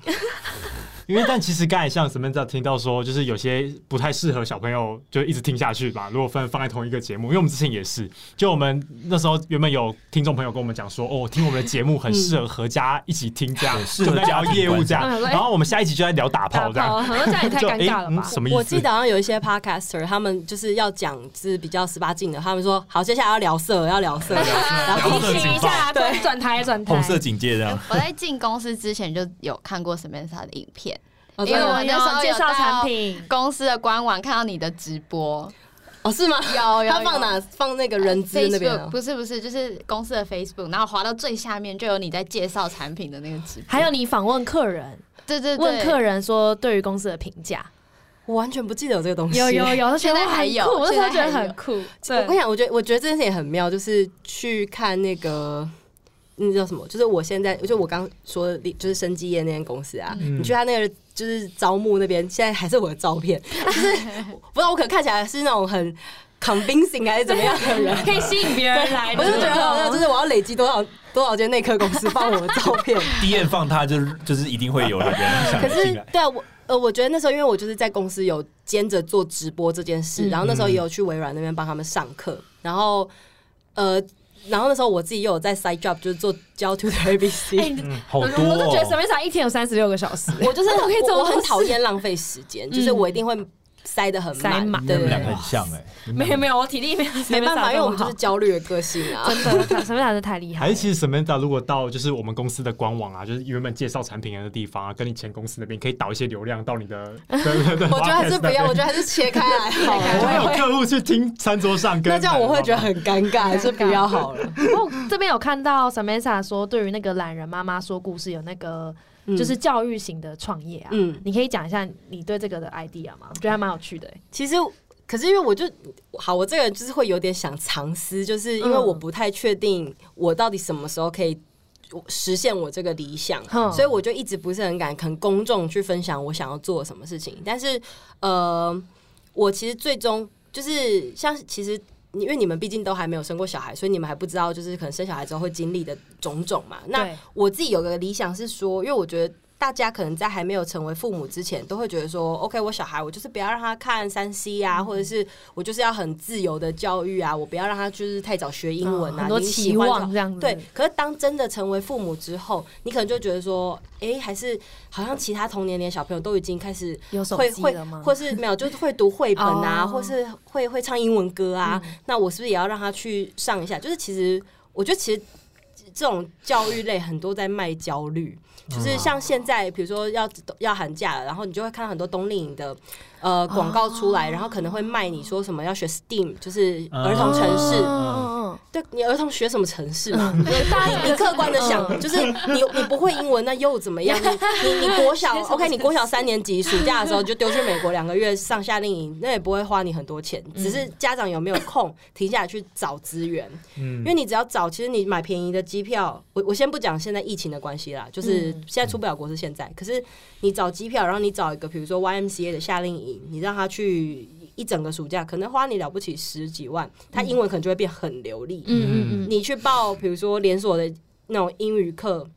因为但其实刚才像 Samantha 听到说，就是有些不太适合小朋友就一直听下去吧。如果放放在同一个节目，因为我们之前也是，就我们那时候原本有听众朋友跟我们讲说，哦，听我们的节目很适合合家一起听，这样对适合就在聊业务这样。然后我们下一集就在聊打打炮这样，炮，好像这样也太 *laughs* 就尴尬了吧？诶嗯什么意思？我记得好像有一些 podcaster，他们就是要讲是比较十八禁的，他们说好，接下来要聊色，要聊色，*laughs* 然后提醒一下，对转台转台，红色警戒这样。我在进公司之前就有看过 Samantha 的影片，哦因为我有那时候有介绍产品，公司的官网看到你的直播，哦是吗？有有他放哪？放那个人资那边？不是不是，就是公司的 Facebook，然后滑到最下面就有你在介绍产品的那个直播，还有你访问客人，对对对，问客人说对于公司的评价，我完全不记得有这个东西。有有有，现在还有我那时候觉得很酷。我跟你讲，我觉得我觉得这件事情很妙，就是去看那个。那叫什么？就是我现在，就我刚说的，就是生技业那间公司啊，嗯你去他那个就是招募那边，现在还是我的照片，就是 *laughs* 不知道我可能看起来是那种很 convincing 还是怎么样的人，*laughs* 可以吸引别人来，*laughs* 我就觉得就是我要累积多少多少间内科公司放我的照片。第一眼放他就是就是一定会有人想可是进来，对啊，我呃，我觉得那时候因为我就是在公司有兼着做直播这件事，嗯然后那时候也有去微软那边帮他们上课，然后呃，然后那时候我自己又有在 side job 就是做教 to 的 ABC。*laughs* 哎，嗯，我好多我都觉得哦。Samantha 一天有三十六个小时，我就是 *laughs* 可以做我我很讨厌浪费时间，就是我一定会塞得很塞满满，对对对你们两个，很像哎，没有没有，我体力没有，没办法，因为我们就是焦虑的个性啊。真的，Samantha 是太厉害了，还是其实 Samantha 如果到就是我们公司的官网啊，就是原本介绍产品的地方啊，跟你前公司那边可以导一些流量到你的，*laughs* 对对对，我觉得还是不要，我觉得还是切开来。*laughs* 好了。*laughs* 就会有客户去听餐桌上跟，那这样我会觉得很尴尬，还是不要好了。我这边有看到 Samantha 说，对于那个懒人妈妈说故事有那个就是教育型的创业啊，嗯，你可以讲一下你对这个的 idea 吗？我觉得还蛮有趣的、欸。其实，可是因为我就好，我这个人就是会有点想藏私，就是因为嗯我不太确定我到底什么时候可以实现我这个理想，哼所以我就一直不是很敢跟公众去分享我想要做什么事情。但是，呃，我其实最终就是像其实。因为你们毕竟都还没有生过小孩，所以你们还不知道，就是可能生小孩之后会经历的种种嘛。那我自己有个理想是说，因为我觉得大家可能在还没有成为父母之前，都会觉得说，OK，我小孩我就是不要让他看三 C 啊，嗯或者是我就是要很自由的教育啊，我不要让他就是太早学英文啊，嗯很多期欢望这样子。对，可是当真的成为父母之后，你可能就觉得说，哎、还是好像其他同年龄小朋友都已经开始有手会会机了吗？或是没有，就是会读绘本啊，哦或是会会唱英文歌啊。嗯那我是不是也要让他去上一下？就是其实我觉得其实这种教育类很多在卖焦虑。就是像现在，比如说要要寒假了，然后你就会看到很多冬令营的呃广告出来，然后可能会卖你说什么要学 STEAM，就是儿童城市，对你儿童学什么城市？嘛？嗯，对，大家你客观的想，嗯。就是你你不会英文，那又怎么样？你你你 *laughs* 国小 OK，你国小三年级暑假的时候就丢去美国两个月上夏令营，那也不会花你很多钱，只是家长有没有空停下来去找资源？嗯。因为你只要找，其实你买便宜的机票，我我先不讲现在疫情的关系啦，就是嗯。现在出不了国是现在，可是你找机票，然后你找一个比如说 YMCA 的夏令营，你让他去一整个暑假，可能花你了不起十几万，他英文可能就会变很流利。嗯嗯嗯，你去报，比如说连锁的那种英语课，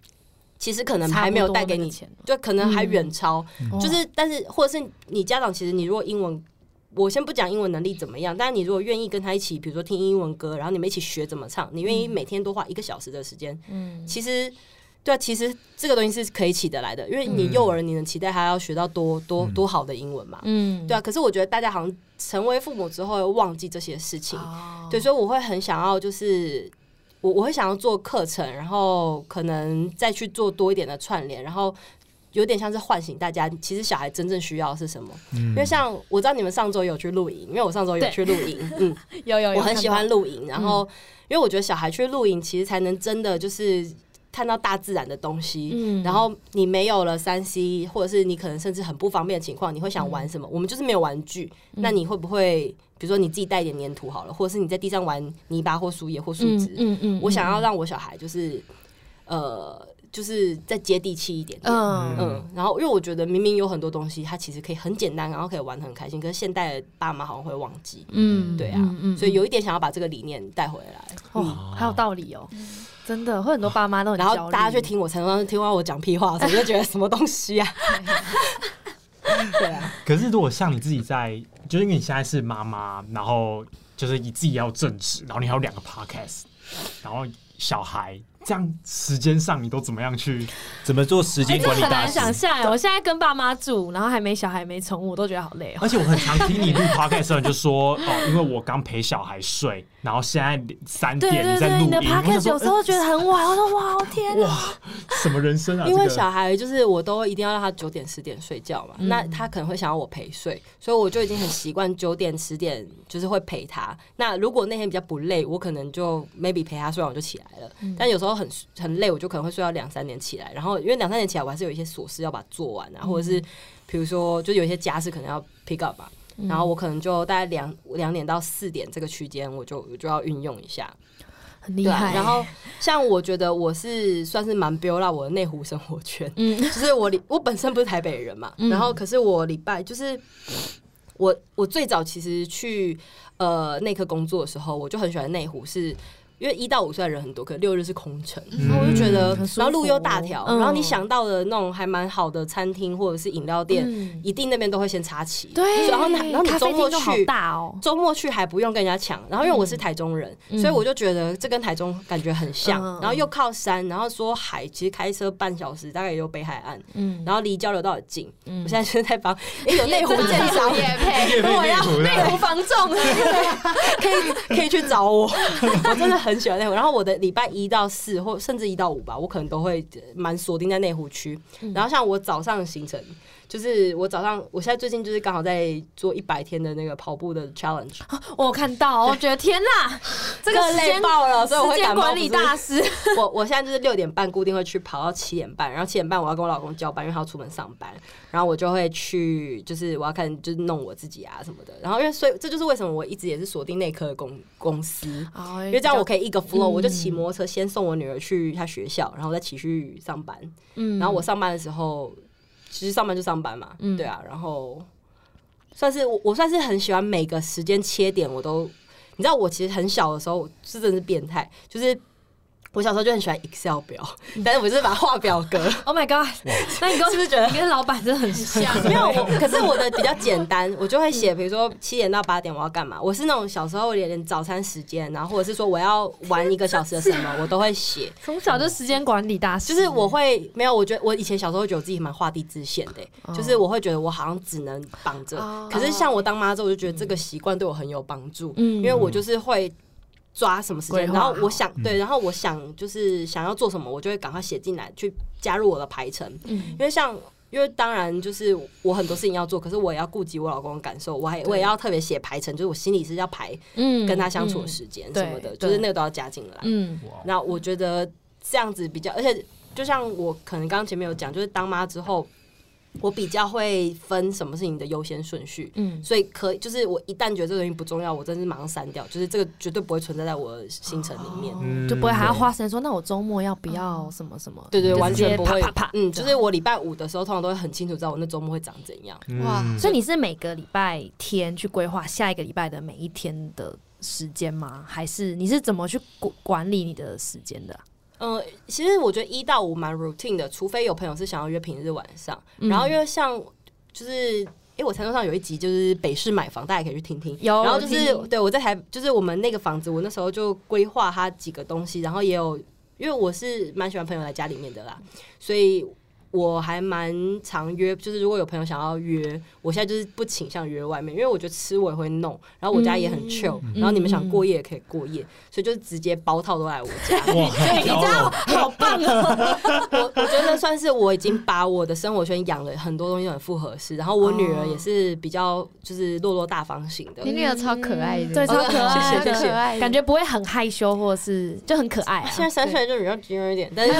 其实可能还没有带给你，钱，就可能还远超，哦就是但是或者是你家长其实你如果英文。我先不讲英文能力怎么样，但是你如果愿意跟他一起，比如说听英文歌，然后你们一起学怎么唱，你愿意每天多花一个小时的时间，嗯，其实，对啊，其实这个东西是可以起得来的，因为你幼儿你能期待他要学到多多多好的英文嘛？嗯，对啊，可是我觉得大家好像成为父母之后会忘记这些事情，哦。对，所以我会很想要就是。我我会想要做课程，然后可能再去做多一点的串联，然后有点像是唤醒大家，其实小孩真正需要的是什么？因为像我知道你们上周有去露营，因为我上周有去露营，嗯，有 *laughs* 有有，我很喜欢露营，然后因为我觉得小孩去露营，其实才能真的就是看到大自然的东西。嗯然后你没有了三 C，或者是你可能甚至很不方便的情况，你会想玩什么？我们就是没有玩具，那你会不会，比如说你自己带一点粘土好了，或者是你在地上玩泥巴或树叶或树枝？嗯嗯我想要让我小孩就是呃，就是再接地气一点点。嗯嗯，然后因为我觉得明明有很多东西，它其实可以很简单，然后可以玩得很开心，可是现代的爸妈好像会忘记。嗯对啊，嗯所以有一点想要把这个理念带回来。嗯，哦，还有道理哦，真的会很多爸妈都很焦虑，然后大家去听我，常常听完我讲屁话的时候，*laughs* 就觉得什么东西啊？对啊，可是如果像你自己在，就是因为你现在是妈妈，然后就是你自己要正职，然后你还有两个 podcast，然后小孩，这样时间上你都怎么样去？怎么做时间管理大师？想象哎！我现在跟爸妈住，然后还没小孩没宠物，我都觉得好累哦。而且我很常听你录 podcast 的时候，你就说哦，因为我刚陪小孩睡，然后现在三对点对对，你的在录音，我想 podcast 说有时候觉得很晚，*laughs* 我说哇，天啊！哇，什么人生啊？因为小孩就是我都一定要让他九点十点睡觉嘛，那他可能会想要我陪睡，所以我就已经很习惯九点十点就是会陪他。那如果那天比较不累，我可能就 maybe 陪他睡完我就起来了。但有时候很很累，我就可能会睡到两三点起来。然后因为两三点起来，我还是有一些琐事要把它做完啊，或者是比如说就有一些家事可能要 pick up 吧。然后我可能就大概两两点到四点这个区间，我就我就要运用一下。很厉害。然后像我觉得我是算是蛮 build 到我的内湖生活圈，嗯 *laughs* 就是我礼我本身不是台北人嘛，嗯然后可是我礼拜就是我我最早其实去呃内科工作的时候，我就很喜欢内湖是。因为一到五虽然人很多，可六日是空城，然后我就觉得，然后路又大条，嗯然后你想到的那种还蛮好的餐厅或者是饮料店，嗯一定那边都会先插旗。对，然后呢，然后你周末去，大哦，周末去还不用跟人家抢，然后因为我是台中人，嗯所以我就觉得这跟台中感觉很像，嗯然后又靠山，然后说海，其实开车半小时大概也有北海岸，嗯然后离交流道也近。嗯我现在就是在帮，*laughs* 也有内湖建商，也配我要 *laughs* 内湖防重，*laughs* 可以可以去找我，我真的很喜欢内湖。然后我的礼拜一到四或甚至一到五吧，我可能都会蛮锁定在内湖区。嗯然后像我早上的行程。就是我早上，我现在最近就是刚好在做一百天的那个跑步的 challenge，我有看到，我觉得天哪，*laughs* 这个时累间爆了，所以我时会感冒间管理大师，我我现在就是六点半固定会去跑到七点半，然后七点半我要跟我老公交班，因为他要出门上班，然后我就会去，就是我要看就是弄我自己啊什么的，然后因为所以这就是为什么我一直也是锁定内科的公公司，因因为这样我可以一个 flow，、嗯。我就骑摩托车先送我女儿去她学校，然后再骑去上班，嗯。然后我上班的时候其实上班就上班嘛，嗯对啊，然后算是我我算是很喜欢每个时间切点我都，你知道我其实很小的时候是真的是变态，就是。我小时候就很喜欢 Excel 表，*laughs* 但是我就是把它画表格，*laughs* Oh my god！那你跟是不是觉得你跟老板真的很像？没有我，可是我的比较简单，我就会写，比如说七点到八点我要干嘛。我是那种小时候连早餐时间，然后或者是说我要玩一个小时的什么，我都会写。从小就时间管理大师，就是我会没有，我觉得我以前小时候会觉得我自己蛮画地自限的、哦就是我会觉得我好像只能绑着。哦可是像我当妈之后，我就觉得这个习惯对我很有帮助，嗯因为我就是会。抓什么时间，然后我想对，然后我想就是想要做什么，我就会赶快写进来，去加入我的排程。嗯。因为像，因为当然就是我很多事情要做，可是我也要顾及我老公的感受，我还我也要特别写排程，就是我心里是要排嗯跟他相处的时间什么的，对就是那个都要加进来。嗯。那我觉得这样子比较，而且就像我可能刚刚前面有讲，就是当妈之后，我比较会分什么是你的优先顺序。嗯所以可以，就是我一旦觉得这个东西不重要，我真的是马上删掉，就是这个绝对不会存在在我的行程里面。嗯就不会还要花时间说，那我周末要不要什么什么？对对，完全不会啪啪啪。嗯，就是我礼拜五的时候，通常都会很清楚知道我那周末会长怎样。哇嗯所以你是每个礼拜天去规划下一个礼拜的每一天的时间吗？还是你是怎么去管管理你的时间的啊？呃，其实我觉得一到五蛮 routine 的，除非有朋友是想要约平日晚上。嗯然后因为像就是，因为、我餐桌上有一集就是北市买房，大家可以去听听。有然后就是对我在台，就是我们那个房子，我那时候就规划它几个东西，然后也有，因为我是蛮喜欢朋友来家里面的啦，所以。我还蛮常约，就是如果有朋友想要约，我现在就是不倾向约外面，因为我觉得吃我也会弄，然后我家也很 chill，、然后你们想过夜也可以过夜，所以就是直接包套都来我家。哇，*laughs* 你这样好棒哦！*laughs* 我我觉得算是我已经把我的生活圈养了很多东西都很复合式，然后我女儿也是比较就是落落大方型的你。女儿超可爱的，对，超可爱，谢谢谢谢可爱感觉不会很害羞，或是就很可爱啊。现在三岁就比较精一点，但是 *laughs*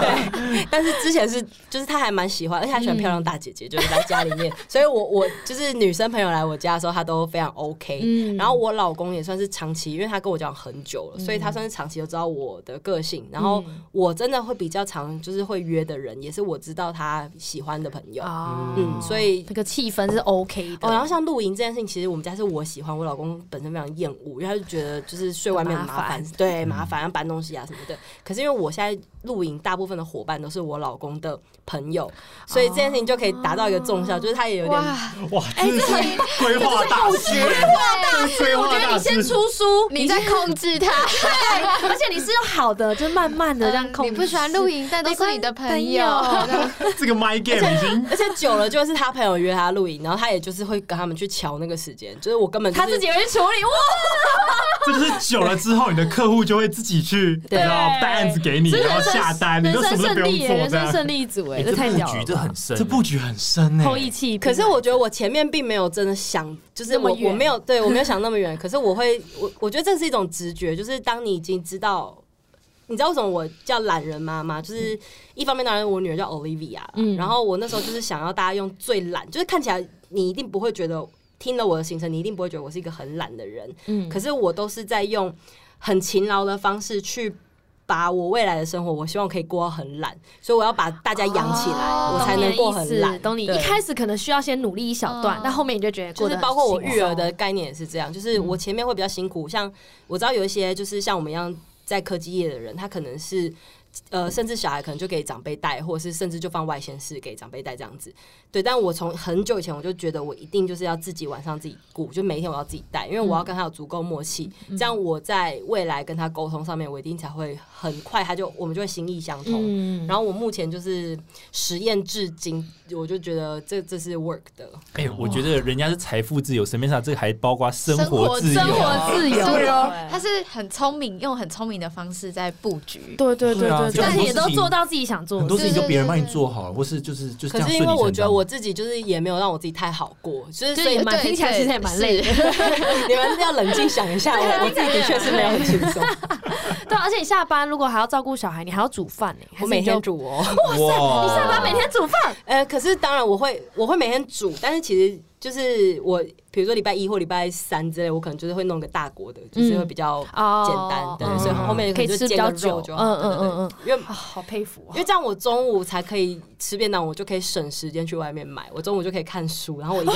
对，但是之前是就是她还蛮喜欢，而且她喜欢漂亮大姐姐，就是在家里面，*laughs* 所以我我就是女生朋友来我家的时候，她都非常 OK。嗯然后我老公也算是长期，因为他跟我交往很久了，所以他算是长期都知道我的个性。然后我真的会比较常就是会约的人，也是我知道他喜欢的朋友。啊嗯，所以那个气氛是 OK 的。哦，然后像露营这件事情，其实我们家是我喜欢，我老公本身非常厌恶，因为他就觉得就是睡外面很麻烦，对，麻烦要搬东西啊什么的。可是因为我现在露营，大部分的伙伴都是我老公的朋友，所以这件事情就可以达到一个重效，就是他也有点哇，哇，真的是规划大师，规我觉得划大师。你先出书，你在控制他，对，而且你是用好的，就慢慢的让控制。你不喜欢露营，但都是你的朋友，*laughs* 这个 my game 已经而且久了就是他朋友约他露营，然后他也就是会跟他们去瞧那个时间，就是我根本、他自己会去处理。哇，*laughs* 这就是久了之后，你的客户就会自己去，对然后带案子给你，然后下单，你人都什么都不用胜利耶，做，这样。胜利组哎，哎，这这布局太屌了。这很深，这布局很深呢，后羿弃，可是我觉得我前面并没有真的想，就是我我没有对 *laughs* 我没有想那么远。可是我会，我我觉得这是一种直觉，就是当你已经知道，你知道为什么我叫懒人妈妈？就是一方面当然我女儿叫 Olivia，嗯然后我那时候就是想要大家用最懒，就是看起来你一定不会觉得听了我的行程，你一定不会觉得我是一个很懒的人，嗯可是我都是在用很勤劳的方式去。把我未来的生活，我希望可以过到很懒，所以我要把大家养起来，哦我才能过很懒。懂你。一开始可能需要先努力一小段嗯，但后面你就觉得就是包括我育儿的概念也是这样，就是我前面会比较辛苦，像我知道有一些就是像我们一样在科技业的人，他可能是。呃，甚至小孩可能就给长辈带，或者是甚至就放外线室给长辈带这样子。对，但我从很久以前我就觉得我一定就是要自己晚上自己顾，就每一天我要自己带，因为我要跟他有足够默契，这样我在未来跟他沟通上面，我一定才会很快，他就我们就会心意相通。嗯，然后我目前就是实验至今，我就觉得这这是 work 的。哎，我觉得人家是财富自由，神面上这个还包括生生活自由生啊。活自由，对哦他是很聪明，用很聪明的方式在布局。对对对对但也都做到自己想做很的事。多事情就别人帮你做好了，或是就是就是这样可是因为我觉得我自己就是也没有让我自己太好过，就是所以蛮对听起来其实也蛮累的，你们要冷静想一下，我我自己的确是没有很轻松，*laughs* 对，而且你下班如果还要照顾小孩，你还要煮饭呢，我每天煮，哦。哇塞，你下班每天煮饭，呃，可是当然我会我会每天煮，但是其实就是我比如说礼拜一或礼拜三之类，我可能就是会弄个大锅的，就是会比较哦简单，对，嗯所以后面可以吃比较久嗯嗯嗯嗯，因为啊好佩服因为这样我中午才可以吃便当，我就可以省时间去外面买，我中午就可以看书，然后我一个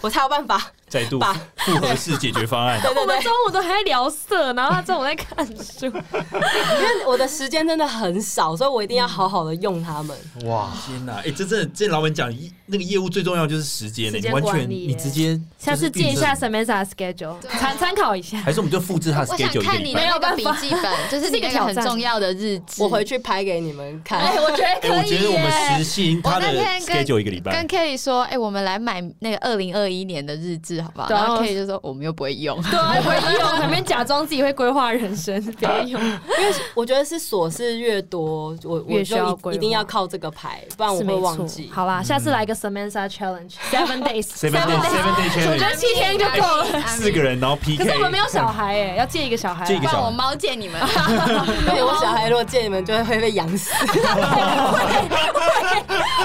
我才有办法，再度把复合式解决方案。*laughs* 对对对我们，中午都还在聊色，然后他中午在看书，*laughs* 因为我的时间真的很少，所以我一定要好好的用他们。哇，天哪！哎，这真的，这老板讲那个业务最重要就是时间呢，时间你完全管理你直接下次就是借一下 Samantha 的 schedule，参参考一下。还是我们就复制他的我想 schedule 看你的礼拜。那个笔记本，就是你那个很重要的日志。我回去拍给你们看。哎，我觉得哎，我可以觉得我们实行他的那天跟 schedule 一个礼拜跟。Kelly 说，哎、我们来买那个二零二一年的日志，好不好？对啊然后 Kelly 就说我们又不会用，对，不会用，旁边假装自己会规划人生，不要用。因为我觉得是琐事越多，我我越需要规划就一一定要靠这个牌，不然我会忘记。好啦，下次来个 Samantha challenge，seven *laughs* days，Seven day seven day 我觉 challenge，得七天就够了。*laughs* 四个人然后 PK。可是我们没有小孩哎，要借一个小孩来。借一个不然我猫借你们。*laughs* 对我小孩如果借你们，就会会被养死，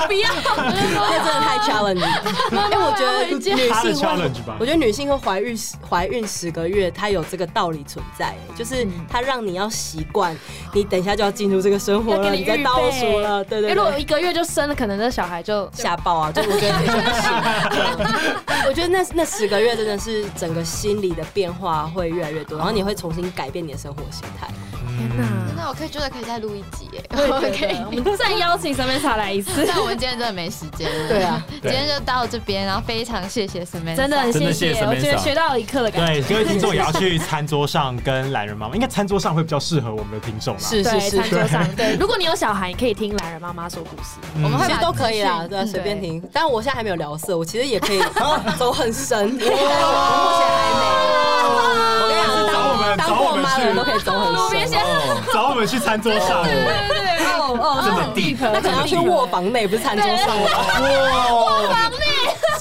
不要，那真的太 challenge。因为我觉得女他的性会，challenge 吧我。觉得女性会怀孕十怀孕十个月，它有这个道理存在，就是它让你要习惯，你等一下就要进入这个生活了，要给你你在倒数了，对对对。因为如果一个月就生了，可能这小孩就吓爆啊！就我觉得 *laughs* 我觉得那那十个月真的是整个心理的变化会越来越多，然后你会重新改变你的生活形态。天哪！那我可以觉得可以再录一集耶，我也们可以，*laughs* 我们再邀请 Samantha 来一次，但我们今天真的没时间。对啊，今天就到这边，然后非常谢谢 Samantha，真的很真的谢谢谢我觉得 Samantha 学到一课的感觉。对，各位听众也要去餐桌上跟懒人妈妈，应该餐桌上会比较适合我们的听众是是是，餐桌上 *laughs* 对，如果你有小孩，你可以听懒人妈妈说故事。嗯。我们其实都可以啦，资讯对。随便听。但我现在还没有聊色，我其实也可以 *laughs* 走很深，我目前还没。我跟你讲，找我们当当过找我们去。妈的人都可以走很深。哦，找我们去餐桌上，对对对，哦哦，这么地那可能要去卧房内，不是餐桌上。哇，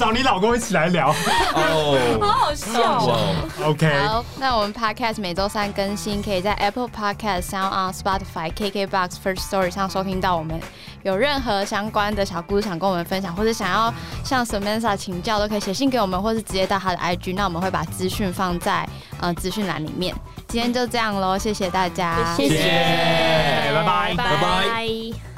找你老公一起来聊。哦，好好笑哦。OK，好，那我们 Podcast 每周三更新，可以在 Apple Podcast、Sound on Spotify、KKBox、First Story 上收听到我们。有任何相关的小故事想跟我们分享，或者想要向 Samantha 请教，都可以写信给我们，或是直接到他的 IG，那我们会把资讯放在呃资讯栏里面。今天就这样喽，谢谢大家，谢谢拜拜拜拜拜。